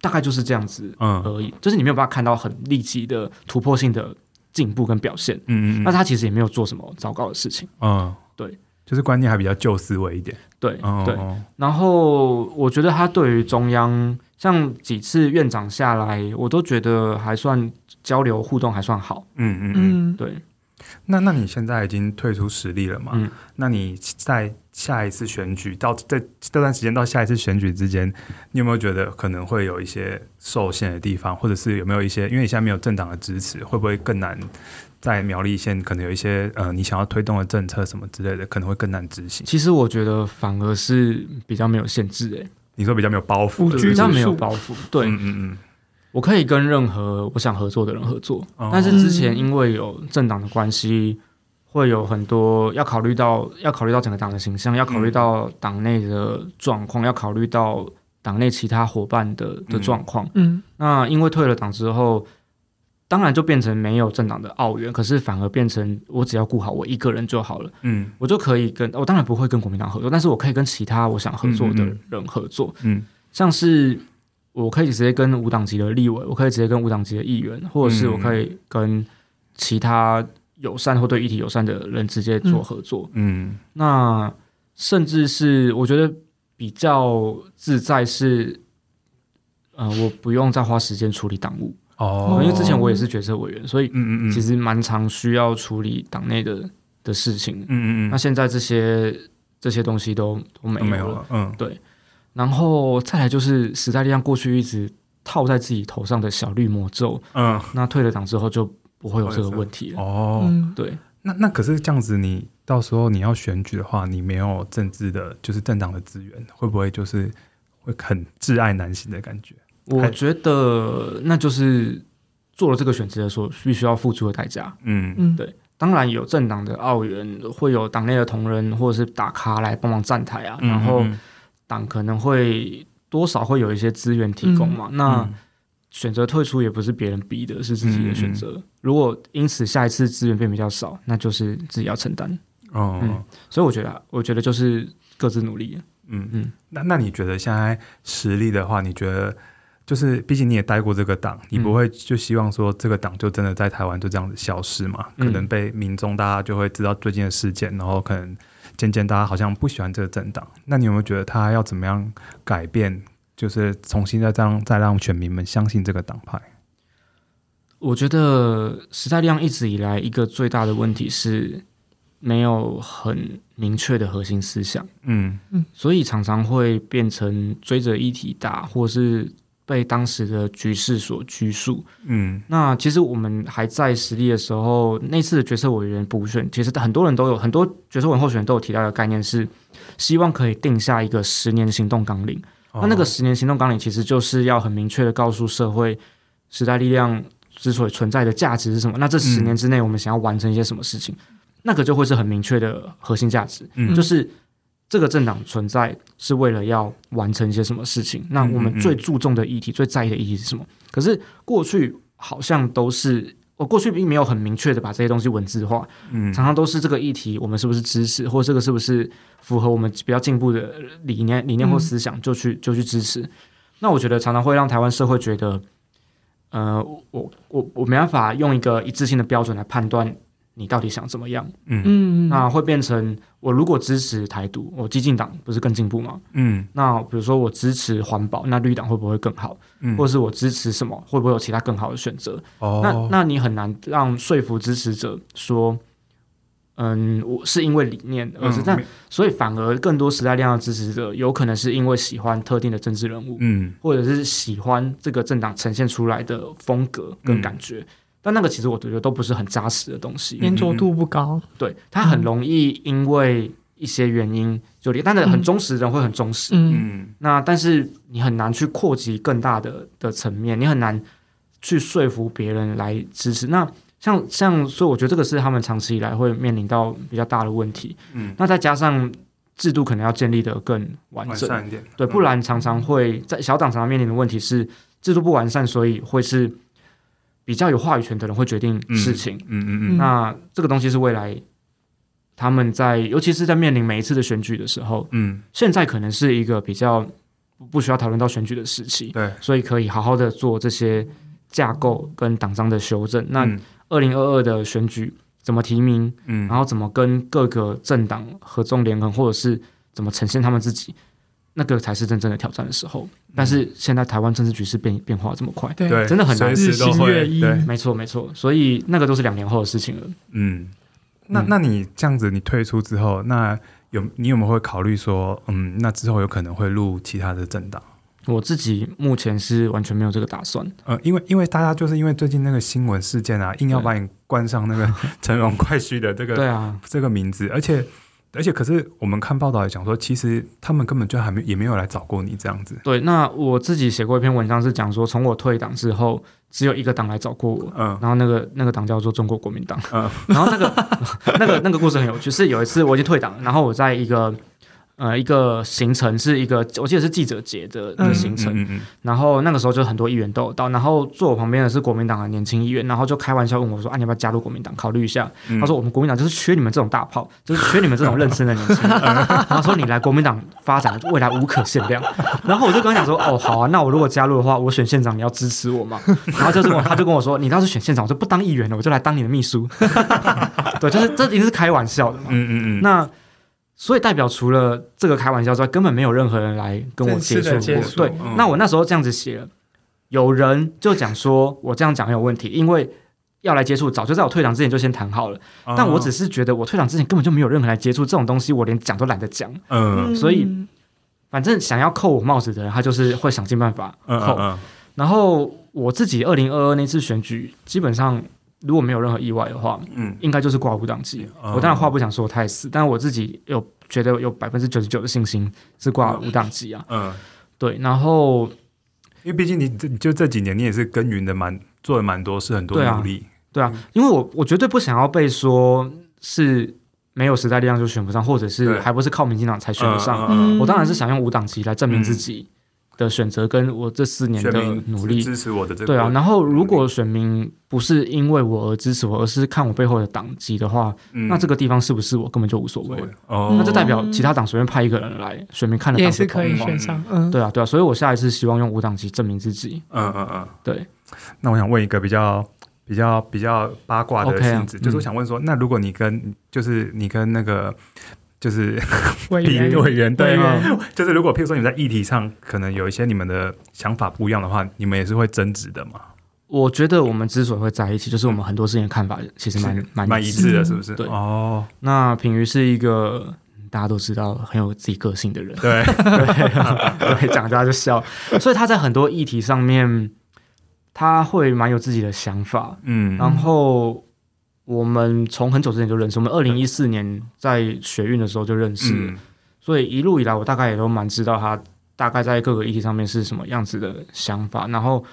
大概就是这样子而已，嗯、就是你没有办法看到很立即的突破性的进步跟表现，嗯嗯，那他其实也没有做什么糟糕的事情，嗯，对，
就是观念还比较旧思维一点，
对对，然后我觉得他对于中央，像几次院长下来，我都觉得还算交流互动还算好，嗯嗯。嗯，对。
那那你现在已经退出实力了嘛？嗯，那你在下一次选举到在这段时间到下一次选举之间，你有没有觉得可能会有一些受限的地方，或者是有没有一些，因为你现在没有政党的支持，会不会更难在苗栗县可能有一些呃你想要推动的政策什么之类的，可能会更难执行？
其实我觉得反而是比较没有限制诶、欸，
你说比较没有包袱，
比较没有包袱，对，嗯嗯嗯。我可以跟任何我想合作的人合作，哦、但是之前因为有政党的关系，会有很多要考虑到，要考虑到整个党的形象，要考虑到党内的状况，嗯、要考虑到党内其他伙伴的的状况。嗯，那因为退了党之后，当然就变成没有政党的澳援，可是反而变成我只要顾好我一个人就好了。嗯，我就可以跟我当然不会跟国民党合作，但是我可以跟其他我想合作的人合作。嗯，嗯像是。我可以直接跟无党籍的立委，我可以直接跟无党籍的议员，或者是我可以跟其他友善或对议题友善的人直接做合作。嗯，那甚至是我觉得比较自在是，呃，我不用再花时间处理党务哦，因为之前我也是决策委员，所以嗯嗯其实蛮常需要处理党内的的事情。嗯嗯嗯，那现在这些这些东西都都没有了。没有了嗯，对。然后再来就是时代力量过去一直套在自己头上的小绿魔咒，嗯，那退了党之后就不会有这个问题了。哦，对，
那那可是这样子，你到时候你要选举的话，你没有政治的，就是政党的资源，会不会就是会很挚爱难行的感觉？
我觉得那就是做了这个选择的时候必须要付出的代价。
嗯嗯，
对。当然有政党的澳援，会有党内的同仁或者是大咖来帮忙站台啊，嗯、然后党可能会多少会有一些资源提供嘛。嗯、那选择退出也不是别人逼的，是自己的选择。嗯、如果因此下一次资源变比较少，那就是自己要承担。
哦、嗯，
所以我觉得，我觉得就是各自努力。
嗯嗯，那那你觉得现在实力的话，你觉得？就是，毕竟你也待过这个党，你不会就希望说这个党就真的在台湾就这样子消失嘛？嗯、可能被民众大家就会知道最近的事件，然后可能渐渐大家好像不喜欢这个政党。那你有没有觉得他要怎么样改变？就是重新再这样再让选民们相信这个党派？
我觉得时代力量一直以来一个最大的问题是没有很明确的核心思想。嗯嗯，所以常常会变成追着议题打，或是。被当时的局势所拘束。嗯，那其实我们还在实力的时候，那次的决策委员补选，其实很多人都有很多决策委员候选人都有提到的概念是，希望可以定下一个十年行动纲领。哦、那那个十年行动纲领，其实就是要很明确的告诉社会，时代力量之所以存在的价值是什么。那这十年之内，我们想要完成一些什么事情，嗯、那个就会是很明确的核心价值，嗯、就是。这个政党存在是为了要完成一些什么事情？那我们最注重的议题、最在意的议题是什么？可是过去好像都是，我过去并没有很明确的把这些东西文字化。嗯，常常都是这个议题，我们是不是支持，或者这个是不是符合我们比较进步的理念、理念或思想，就去就去支持。那我觉得常常会让台湾社会觉得，呃，我我我没办法用一个一致性的标准来判断。你到底想怎么样？嗯嗯，那会变成我如果支持台独，我激进党不是更进步吗？嗯，那比如说我支持环保，那绿党会不会更好？嗯，或者是我支持什么，会不会有其他更好的选择？哦，那那你很难让说服支持者说，嗯，我是因为理念，而是但、嗯、所以反而更多时代力量的支持者有可能是因为喜欢特定的政治人物，嗯，或者是喜欢这个政党呈现出来的风格跟感觉。嗯但那个其实我觉得都不是很扎实的东西，
粘着度不高。
对，它很容易因为一些原因就离，但是很忠实的人会很忠实。嗯，那但是你很难去扩及更大的的层面，你很难去说服别人来支持。那像像所以我觉得这个是他们长期以来会面临到比较大的问题。嗯，那再加上制度可能要建立的更完整一点，对，不然常常会在小党常常面临的问题是制度不完善，所以会是。比较有话语权的人会决定事情，嗯嗯嗯，嗯，那这个东西是未来他们在，尤其是在面临每一次的选举的时候，嗯，现在可能是一个比较不需要讨论到选举的时期，对，所以可以好好的做这些架构跟党章的修正。那二零二二的选举怎么提名，嗯，然后怎么跟各个政党合纵连横，或者是怎么呈现他们自己。那个才是真正的挑战的时候，但是现在台湾政治局势变变化这么快，对，真的很难。
日新月异，
没错没错，所以那个都是两年后的事情了。
嗯，那那你这样子，你退出之后，那有你有没有会考虑说，嗯，那之后有可能会入其他的政党？
我自己目前是完全没有这个打算。
呃，因为因为大家就是因为最近那个新闻事件啊，硬要把你冠上那个 成龙快婿的这个对啊这个名字，而且。而且，可是我们看报道也讲说，其实他们根本就还没也没有来找过你这样子。
对，那我自己写过一篇文章，是讲说，从我退党之后，只有一个党来找过我，嗯，然后那个那个党叫做中国国民党，嗯，然后那个 那个那个故事很有趣，是有一次我已经退党，然后我在一个。呃，一个行程是一个，我记得是记者节的的行程，嗯嗯嗯、然后那个时候就很多议员都有到，然后坐我旁边的是国民党的年轻议员，然后就开玩笑问我说：“啊，你要不要加入国民党？考虑一下。嗯”他说：“我们国民党就是缺你们这种大炮，就是缺你们这种认真的年轻人。”然后说：“你来国民党发展，未来无可限量。”然后我就跟他讲说：“哦，好啊，那我如果加入的话，我选县长，你要支持我吗？” 然后就是我，他就跟我说：“你要是选县长，我就不当议员了，我就来当你的秘书。”对，就是这一定是开玩笑的嘛。嗯嗯嗯。那。所以代表除了这个开玩笑之外，根本没有任何人来跟我接触过。对，嗯、那我那时候这样子写了，有人就讲说我这样讲很有问题，因为要来接触，早就在我退场之前就先谈好了。哦、但我只是觉得我退场之前根本就没有任何人来接触这种东西，我连讲都懒得讲。嗯，所以反正想要扣我帽子的人，他就是会想尽办法扣。然后我自己二零二二那次选举，基本上。如果没有任何意外的话，嗯，应该就是挂无党籍。嗯、我当然话不想说太死，但我自己有觉得有百分之九十九的信心是挂无党籍啊。嗯，对。然后
因为毕竟你这就这几年你也是耕耘的蛮做了蛮多事，很多努力。
对啊，因为我我绝对不想要被说是没有时代力量就选不上，或者是还不是靠民进党才选得上。嗯、我当然是想用五党籍来证明自己的选择，跟我这四年的努力
支持我的这个。
对啊，然后如果选民不是因为我而支持我，而是看我背后的党籍的话，嗯、那这个地方是不是我根本就无所谓。哦，那这代表其他党随便派一个人来，选民看得到
也是可以选上。嗯，
对啊，对啊，所以我下一次希望用无党籍证明自己。
嗯嗯嗯，
对。
那我想问一个比较。比较比较八卦的性质，就是我想问说，那如果你跟就是你跟那个就是
委员
委员对吗？就是如果譬如说你在议题上可能有一些你们的想法不一样的话，你们也是会争执的嘛？
我觉得我们之所以会在一起，就是我们很多事情的看法其实蛮蛮
蛮一致的，是不是？
对
哦。
那品瑜是一个大家都知道很有自己个性的人，
对 对，
讲大家就笑，所以他在很多议题上面。他会蛮有自己的想法，嗯，然后我们从很久之前就认识，我们二零一四年在学运的时候就认识，嗯、所以一路以来我大概也都蛮知道他大概在各个议题上面是什么样子的想法。然后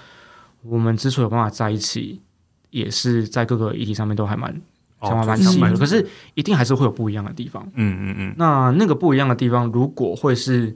我们之所以有办法在一起，也是在各个议题上面都还蛮想法蛮契合的。可是一定还是会有不一样的地方，嗯嗯嗯。那那个不一样的地方，如果会是。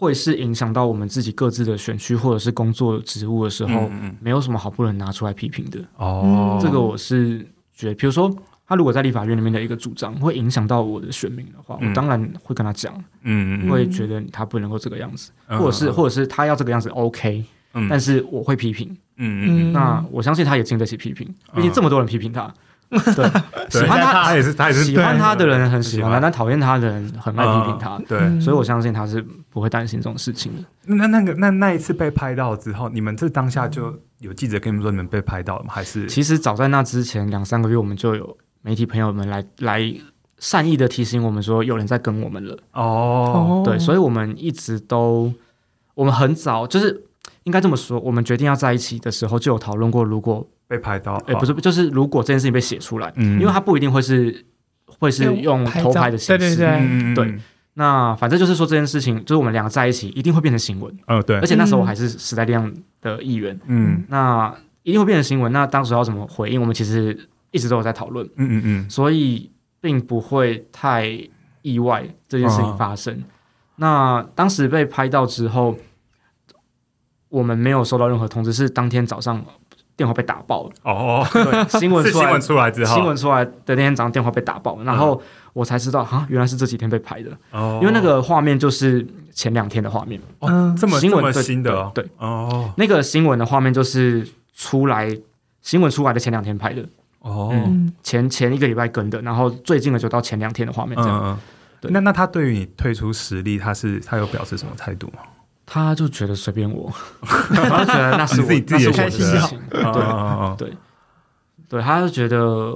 会是影响到我们自己各自的选区或者是工作职务的时候，嗯嗯、没有什么好不能拿出来批评的。哦，这个我是觉得，比如说他如果在立法院里面的一个主张会影响到我的选民的话，嗯、我当然会跟他讲，嗯嗯，会觉得他不能够这个样子，嗯、或者是或者是他要这个样子 OK，嗯，但是我会批评，嗯嗯，那我相信他也经得起批评，毕竟这么多人批评他。对，喜欢他，他也是，他也是喜欢他的人很喜欢他，但讨厌他的人很爱批评他。对，所以我相信他是不会担心这种事情的。
那那个那那一次被拍到之后，你们这当下就有记者跟你们说你们被拍到了吗？还是
其实早在那之前两三个月，我们就有媒体朋友们来来善意的提醒我们说有人在跟我们了。哦，对，所以我们一直都，我们很早就是应该这么说，我们决定要在一起的时候就有讨论过，如果。
被拍到，
哎，不是，就是如果这件事情被写出来，嗯。因为他不一定会是会是用偷拍的形式，对对对，那反正就是说这件事情，就是我们两个在一起，一定会变成新闻，嗯，对，而且那时候我还是时代力量的议员，嗯，那一定会变成新闻，那当时要怎么回应？我们其实一直都有在讨论，嗯嗯嗯，所以并不会太意外这件事情发生。那当时被拍到之后，我们没有收到任何通知，是当天早上。电话被打爆了。哦，对，新闻出来，新闻出来之后，新闻出来的那天早上电话被打爆，然后我才知道啊，原来是这几天被拍的。哦，因为那个画面就是前两天的画面。
哦，这么这么新的？
对哦，那个新闻的画面就是出来新闻出来的前两天拍的。哦，前前一个礼拜跟的，然后最近的就到前两天的画面这样，
对，那那他对于你退出实力，他是他有表示什么态度吗？
他就觉得随便我，他就觉得那是我 自己自己的事情，对对对，他就觉得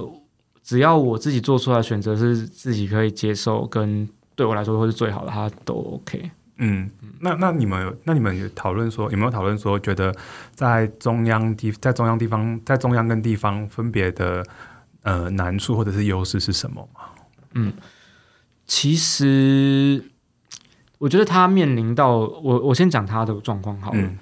只要我自己做出来选择是自己可以接受，跟对我来说会是最好的，他都 OK。
嗯，那那你们有那你们有讨论说有没有讨论说觉得在中央地在中央地方在中央跟地方分别的呃难处或者是优势是什么吗？
嗯，其实。我觉得他面临到我，我先讲他的状况好了。嗯、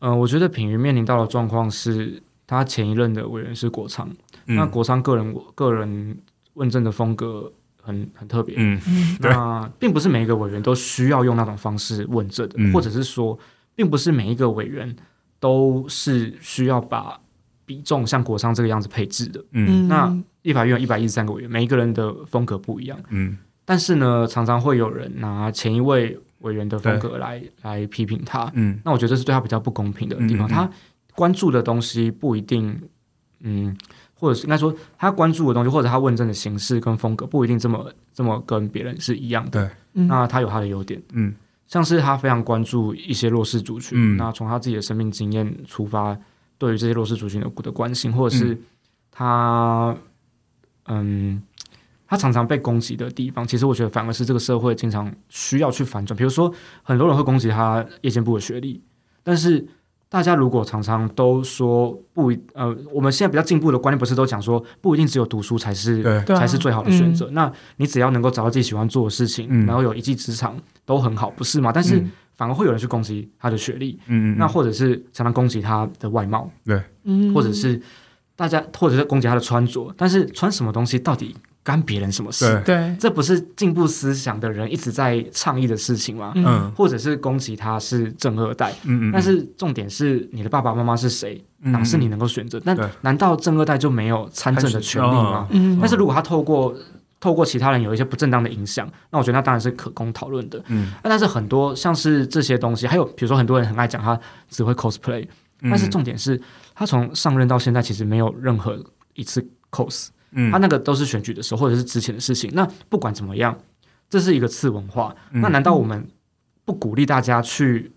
呃，我觉得品瑜面临到的状况是他前一任的委员是国昌，嗯、那国昌个人个人问政的风格很很特别。嗯，那并不是每一个委员都需要用那种方式问政的，嗯、或者是说，并不是每一个委员都是需要把比重像国昌这个样子配置的。嗯，那立法院有一百一十三个委员，每一个人的风格不一样。嗯。但是呢，常常会有人拿前一位委员的风格来来批评他。嗯，那我觉得这是对他比较不公平的地方。嗯嗯嗯，他关注的东西不一定，嗯，或者是应该说他关注的东西，或者他问政的形式跟风格不一定这么这么跟别人是一样的。对，那他有他的优点。嗯，像是他非常关注一些弱势族群。嗯，那从他自己的生命经验出发，对于这些弱势族群的的关心，或者是他，嗯。嗯他常常被攻击的地方，其实我觉得反而是这个社会经常需要去反转。比如说，很多人会攻击他夜间部的学历，但是大家如果常常都说不，呃，我们现在比较进步的观念不是都讲说不一定只有读书才是对。才是最好的选择。嗯、那你只要能够找到自己喜欢做的事情，嗯、然后有一技之长都很好，不是吗？但是反而会有人去攻击他的学历，
嗯，嗯，
那或者是常常攻击他的外貌，
对，
嗯，
或者是大家或者是攻击他的穿着，但是穿什么东西到底干别人什么事？
对，
这不是进步思想的人一直在倡议的事情吗？
嗯，
或者是攻击他是正二代，
嗯嗯，
但是重点是你的爸爸妈妈是谁，哪是你能够选择？那难道正二代就没有参政的权利吗？
嗯，
但是如果他透过透过其他人有一些不正当的影响，那我觉得那当然是可供讨论的。
嗯，
但是很多像是这些东西，还有比如说很多人很爱讲他只会 cosplay，、嗯、但是重点是他从上任到现在其实没有任何一次 cos，嗯，他那个都是选举的时候或者是之前的事情。那不管怎么样，这是一个次文化。嗯、那难道我们不鼓励大家去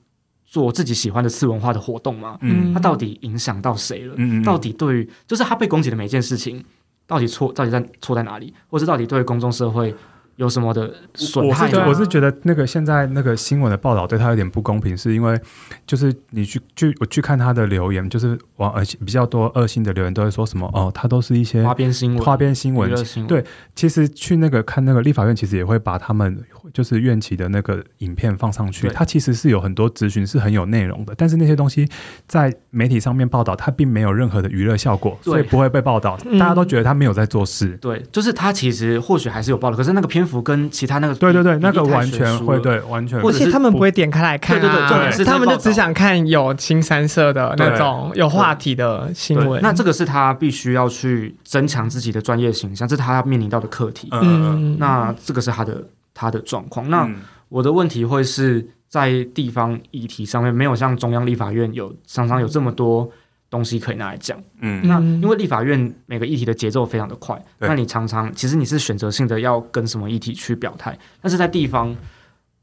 做自己喜欢的次文化的活动吗？嗯，他到底影响到谁了？嗯，到底对于就是他被攻击的每件事情。到底错到底在错在哪里，或是到底对公众社会有什么的损害？
我是我是觉得那个现在那个新闻的报道对他有点不公平，是因为就是你去去我去看他的留言，就是往呃比较多恶性的留言都会说什么哦，他都是一些
花边新闻，
花边新闻。对，其实去那个看那个立法院，其实也会把他们就是院企的那个影片放上去，他其实是有很多咨询是很有内容的，但是那些东西在媒体上面报道，它并没有任何的娱乐效果，所以不会被报道。大家都觉得他没有在做事。
对，就是他其实或许还是有报道，可是那个篇幅跟其他那个
对对对，那个完全会对完全，
而且他们不会点开来看，对对对，重点是他们就只想看有青山色的那种有话题的新闻。
那这个是他必须要去增强自己的专业形象，这是他要面临到的课题。嗯，那这个是他的他的状况。那我的问题会是在地方议题上面，没有像中央立法院有常常有这么多。东西可以拿来讲，嗯，那因为立法院每个议题的节奏非常的快，嗯、那你常常其实你是选择性的要跟什么议题去表态，但是在地方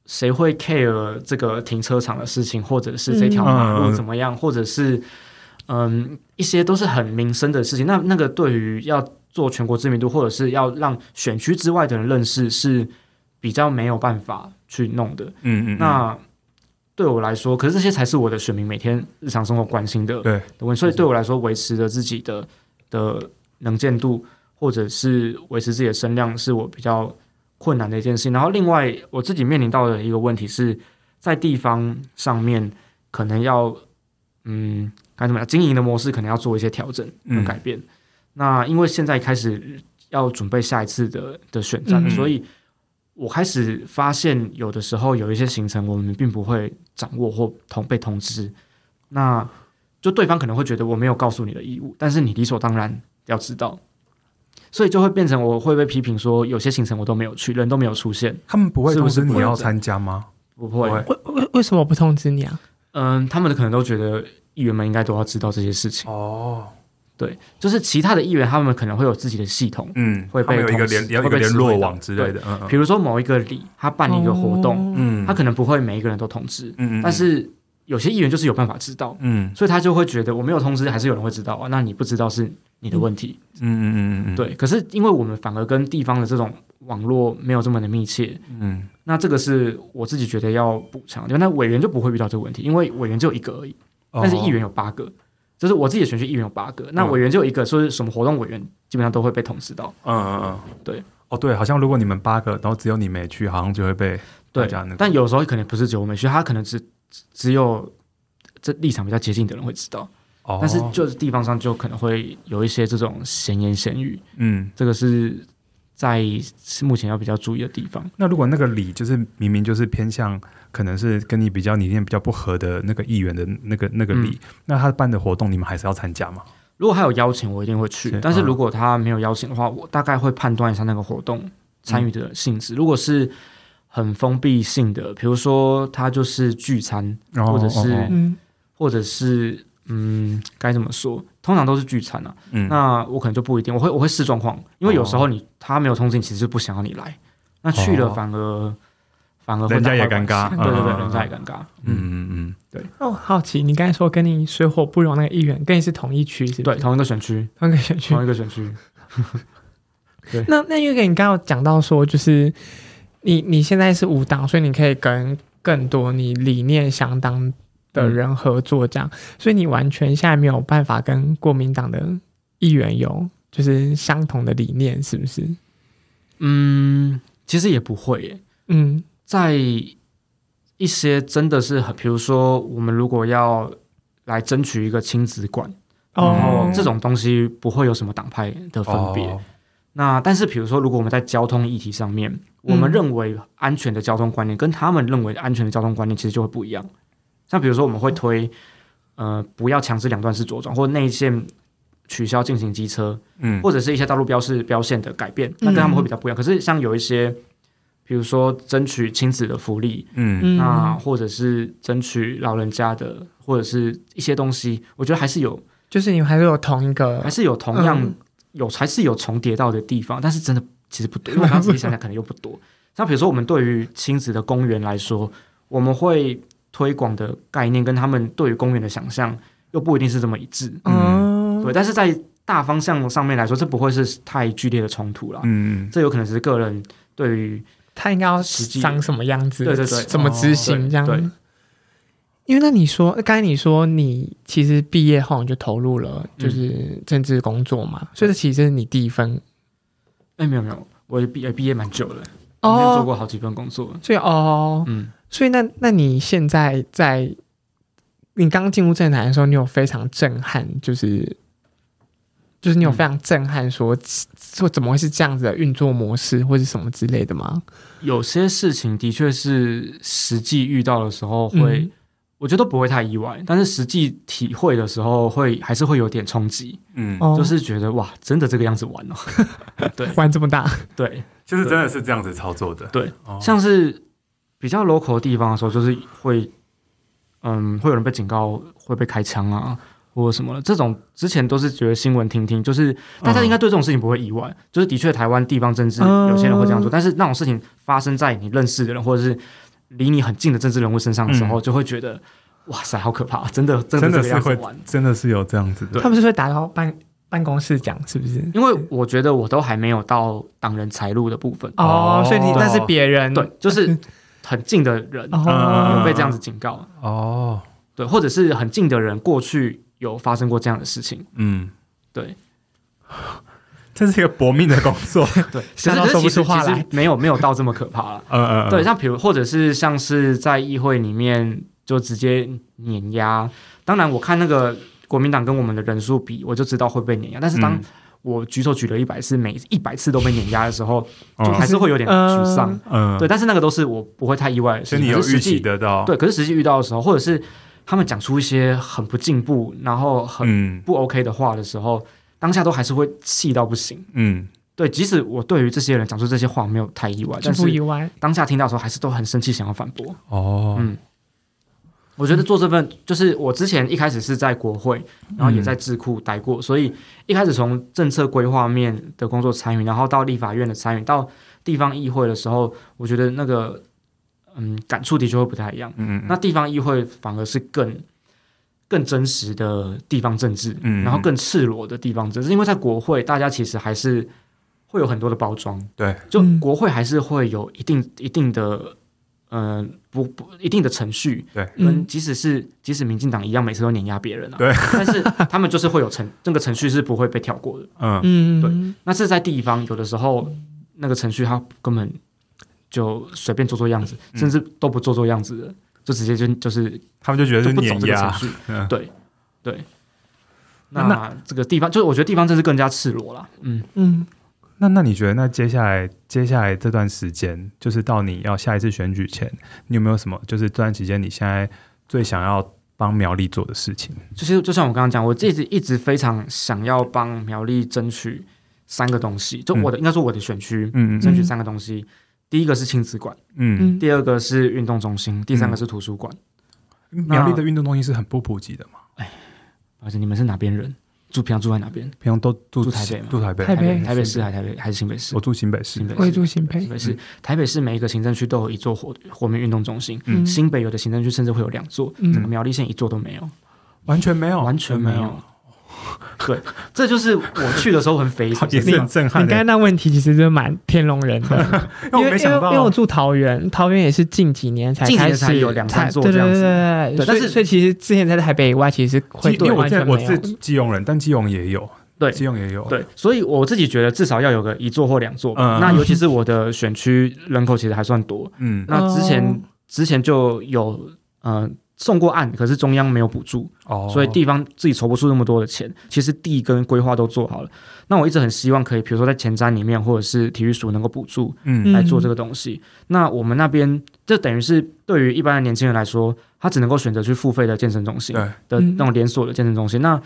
谁会 care 这个停车场的事情，或者是这条马路怎么样，嗯、或者是嗯一些都是很民生的事情，那那个对于要做全国知名度，或者是要让选区之外的人认识是比较没有办法去弄的，嗯，嗯嗯，那。对我来说，可是这些才是我的选民每天日常生活关心的。对，所以对我来说，维持着自己的的能见度，或者是维持自己的声量，是我比较困难的一件事情。然后，另外我自己面临到的一个问题是在地方上面，可能要嗯，该怎么样经营的模式，可能要做一些调整和改变。嗯、那因为现在开始要准备下一次的的选战，嗯、所以。我开始发现，有的时候有一些行程我们并不会掌握或通被通知，那就对方可能会觉得我没有告诉你的义务，但是你理所当然要知道，所以就会变成我会被批评说有些行程我都没有去，人都没有出现。
他们不会通知你要参加吗？
不会。
为为为什么不通知你啊？
嗯，他们可能都觉得议员们应该都要知道这些事情哦。对，就是其他的议员，他们可能会有自己的系统，嗯，会被有一个联，
有一个联络网之类的，嗯，
比如说某一个里，他办一个活动，嗯，他可能不会每一个人都通知，嗯，但是有些议员就是有办法知道，嗯，所以他就会觉得我没有通知，还是有人会知道啊，那你不知道是你的问题，嗯嗯嗯嗯，对，可是因为我们反而跟地方的这种网络没有这么的密切，嗯，那这个是我自己觉得要补偿，因为那委员就不会遇到这个问题，因为委员只有一个而已，但是议员有八个。就是我自己的选区议员有八个，那委员就有一个，说是什么活动委员基本上都会被通知到。嗯嗯嗯，对。
哦对，好像如果你们八个，然后只有你没去，好像就会被大家那个。
但有时候可能不是只有我没去，他可能只只有这立场比较接近的人会知道。哦。但是就是地方上就可能会有一些这种闲言闲语。嗯，这个是在目前要比较注意的地方。
那如果那个礼就是明明就是偏向。可能是跟你比较理念比较不合的那个议员的那个那个里，嗯、那他办的活动你们还是要参加吗？
如果他有邀请，我一定会去。是但是如果他没有邀请的话，我大概会判断一下那个活动参与的性质。嗯、如果是很封闭性的，比如说他就是聚餐，哦、或者是，嗯、或者是嗯，该怎么说？通常都是聚餐啊。嗯、那我可能就不一定，我会我会视状况，因为有时候你他没有通知，你其实不想要你来，那去了反而。哦反而
人家也尴尬，
对对对，人家也尴尬。嗯
嗯嗯，
对。
哦，好奇，你刚才说跟你水火不容那个议员，跟你是同一区，是是？
对，同一个选区，
同一个选区，
同一个选区。
对。那那因为你刚刚讲到说，就是你你现在是无党，所以你可以跟更多你理念相当的人合作，这样，嗯、所以你完全现在没有办法跟国民党的议员有就是相同的理念，是不是？
嗯，其实也不会耶。嗯。在一些真的是很，比如说我们如果要来争取一个亲子馆，哦、然后这种东西不会有什么党派的分别。哦、那但是比如说，如果我们在交通议题上面，我们认为安全的交通观念跟他们认为安全的交通观念其实就会不一样。像比如说，我们会推呃不要强制两段式左转，或内线取消进行机车，嗯，或者是一些道路标示标线的改变，那跟他们会比较不一样。可是像有一些。比如说争取亲子的福利，嗯，那或者是争取老人家的，或者是一些东西，我觉得还是有，
就是你们还是有同一个，
还是有同样、嗯、有，还是有重叠到的地方，但是真的其实不多，因为我刚自己想想，可能又不多。像比如说，我们对于亲子的公园来说，我们会推广的概念跟他们对于公园的想象又不一定是这么一致，嗯，对。但是在大方向上面来说，这不会是太剧烈的冲突了，嗯，这有可能是个人对于。
他应该要长什么样子？
对对对，
怎么执行这样？
哦、
因为那你说，刚才你说你其实毕业后你就投入了就是政治工作嘛，嗯、所以这其实是你第一份。
哎，没有没有，我毕业毕业蛮久了，哦，做过好几份工作，
所以哦，嗯，所以那那你现在在你刚进入政坛的时候，你有非常震撼，就是。就是你有非常震撼说，说、嗯、怎么会是这样子的运作模式，或者什么之类的吗？
有些事情的确是实际遇到的时候会，嗯、我觉得都不会太意外，但是实际体会的时候会还是会有点冲击。嗯，就是觉得哇，真的这个样子玩哦，对，
玩这么大，
对，
就是真的是这样子操作的。
对，哦、像是比较 local 的地方的时候，就是会，嗯，会有人被警告，会被开枪啊。或者什么的这种之前都是觉得新闻听听，就是大家应该对这种事情不会意外。嗯、就是的确，台湾地方政治有些人会这样做，嗯、但是那种事情发生在你认识的人或者是离你很近的政治人物身上的时候，嗯、就会觉得哇塞，好可怕！真的，真的是会
真的是有这样子的。
他们是会打到办办公室讲，是不是？
因为我觉得我都还没有到挡人财路的部分
哦，所以你那是别人
对，就是 很近的人有被这样子警告。哦，对，或者是很近的人过去。有发生过这样的事情，嗯，对，
这是一个搏命的工作，
对，其实说不出话来，没有没有到这么可怕了，嗯嗯，对，像比如或者是像是在议会里面就直接碾压，当然我看那个国民党跟我们的人数比，我就知道会被碾压，但是当我举手举了一百次，每一百次都被碾压的时候，就还是会有点沮丧，嗯，对，但是那个都是我不会太意外的事情，
你有预期得到，
对，可是实际遇到的时候，或者是。他们讲出一些很不进步，然后很不 OK 的话的时候，嗯、当下都还是会气到不行。嗯，对，即使我对于这些人讲出这些话没有太意外，但是当下听到的时候还是都很生气，想要反驳。哦，嗯，我觉得做这份就是我之前一开始是在国会，然后也在智库待过，嗯、所以一开始从政策规划面的工作参与，然后到立法院的参与，到地方议会的时候，我觉得那个。嗯，感触的确会不太一样。嗯，嗯，那地方议会反而是更更真实的地方政治，然后更赤裸的地方政治。因为在国会，大家其实还是会有很多的包装。
对，
就国会还是会有一定一定的，嗯、呃，不不一定的程序。
对，
跟即使是即使民进党一样，每次都碾压别人啊。
对，
但是他们就是会有程，这个程序是不会被跳过的。嗯嗯，对。那是在地方，有的时候那个程序他根本。就随便做做样子，嗯、甚至都不做做样子的，就直接就就是
他们就觉得是
不走这个程序，嗯、对对。那，那这个地方，就是我觉得地方真是更加赤裸了。嗯嗯。
那那你觉得，那接下来接下来这段时间，就是到你要下一次选举前，你有没有什么，就是这段期间你现在最想要帮苗栗做的事情？
就是就像我刚刚讲，我一直一直非常想要帮苗栗争取三个东西，就我的、嗯、应该说我的选区，嗯，争取三个东西。嗯第一个是亲子馆，嗯，第二个是运动中心，第三个是图书馆。
苗栗的运动中心是很不普及的嘛？哎，
而且你们是哪边人？住平常住在哪边？
平常都住
台北吗？
住台北，
台北，
台北市还是台北还是新北市？
我住新北市，
我也住新北。
市。台北市每一个行政区都有一座火火民运动中心，新北有的行政区甚至会有两座，整个苗栗县一座都没有，
完全没有，
完全没有。对，这就是我去的时候很匪夷所思，
也是很震撼。
你刚才那问题其实就蛮天龙人的，因为因为因为我住桃园，桃园也是近几年才开始
有两三座这样子。对对
对，但是所以其实之前在台北以外，其实会对完全没有。
我是基隆人，但基隆也有，
对，
基隆也有。
对，所以我自己觉得至少要有个一座或两座。嗯那尤其是我的选区人口其实还算多。嗯，那之前之前就有呃送过案，可是中央没有补助，哦，所以地方自己筹不出那么多的钱。其实地跟规划都做好了，那我一直很希望可以，比如说在前瞻里面或者是体育署能够补助，嗯，来做这个东西。嗯、那我们那边这等于是对于一般的年轻人来说，他只能够选择去付费的健身中心，对的那种连锁的健身中心。嗯、那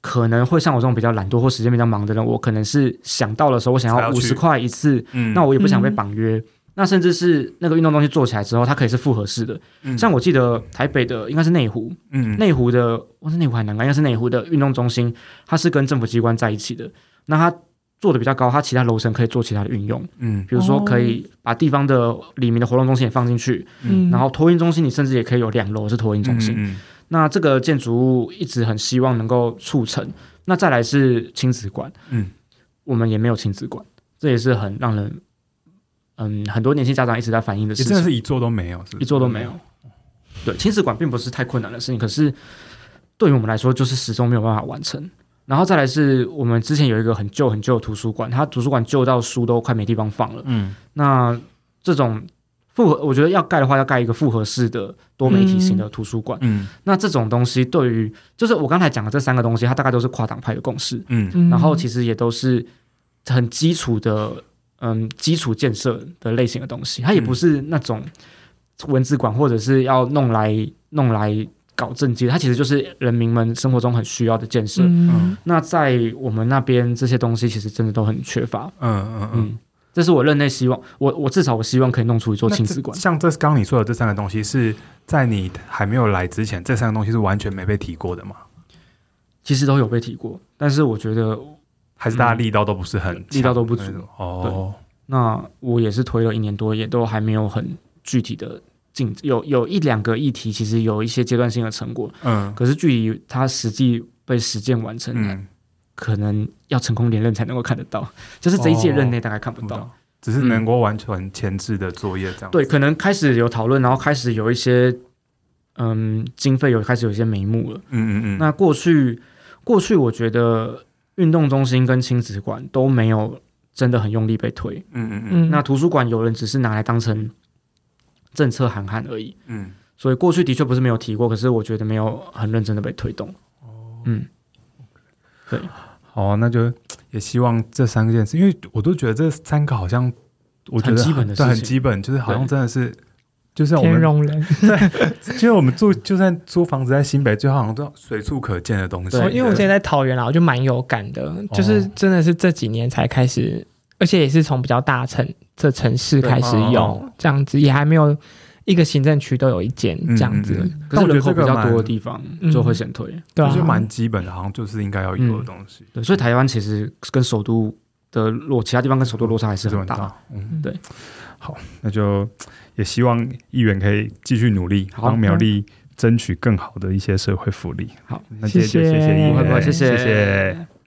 可能会像我这种比较懒惰或时间比较忙的人，我可能是想到的时候，我想要五十块一次，嗯，那我也不想被绑约。嗯那甚至是那个运动中心做起来之后，它可以是复合式的。嗯、像我记得台北的应该是内湖，嗯，内湖的，我是内湖还南港，应该是内湖的运动中心，它是跟政府机关在一起的。那它做的比较高，它其他楼层可以做其他的运用，嗯，比如说可以把地方的里面的活动中心也放进去，嗯，然后托运中心你甚至也可以有两楼是托运中心。嗯，嗯，那这个建筑物一直很希望能够促成。那再来是亲子馆，嗯，我们也没有亲子馆，这也是很让人。嗯，很多年轻家长一直在反映的事情，
真的是一座都没有，是是？
一座都没有。对，亲子馆并不是太困难的事情，可是对于我们来说，就是始终没有办法完成。然后再来是我们之前有一个很旧很旧的图书馆，它图书馆旧到书都快没地方放了。嗯，那这种复合，我觉得要盖的话，要盖一个复合式的多媒体型的图书馆。嗯，那这种东西对于，就是我刚才讲的这三个东西，它大概都是跨党派的共识。嗯，然后其实也都是很基础的。嗯，基础建设的类型的东西，它也不是那种文字馆，或者是要弄来弄来搞政绩，它其实就是人民们生活中很需要的建设。嗯，那在我们那边这些东西其实真的都很缺乏。嗯嗯嗯，这是我任内希望，我我至少我希望可以弄出一座亲子馆。
像这刚刚你说的这三个东西，是在你还没有来之前，这三个东西是完全没被提过的吗？
其实都有被提过，但是我觉得。
还是大家力道都不是很、嗯、
力道都不足哦。那我也是推了一年多，也都还没有很具体的进，有有一两个议题，其实有一些阶段性的成果。嗯，可是距离它实际被实践完成，嗯、可能要成功连任才能够看得到。就是这一届任内大概看不到，哦、
只是能够完成前置的作业这样、嗯。
对，可能开始有讨论，然后开始有一些嗯经费有开始有一些眉目了。嗯嗯嗯。那过去过去我觉得。运动中心跟亲子馆都没有真的很用力被推，嗯嗯嗯。那图书馆有人只是拿来当成政策喊喊而已，嗯。所以过去的确不是没有提过，可是我觉得没有很认真的被推动。哦，嗯，对，
好啊，那就也希望这三件事，因为我都觉得这三个好像我觉得很
基本的事情，
很基本，就是好像真的是。就是我
们人
对，其实我们住 就算租房子在新北，最后好像都随处可见的东西。
对，因为我现在在桃园啦，我就蛮有感的，就是真的是这几年才开始，而且也是从比较大城这城市开始有这样子，也还没有一个行政区都有一间这样子。
可是人口比较多的地方就会先推，
对，
就蛮基本的，好像就是应该要有的东西。
对，所以台湾其实跟首都的落，其他地方跟首都落差还是很大。嗯，对。
好，那就。也希望议员可以继续努力，帮苗栗争取更好的一些社会福利。
好，
那谢谢
谢谢。谢谢。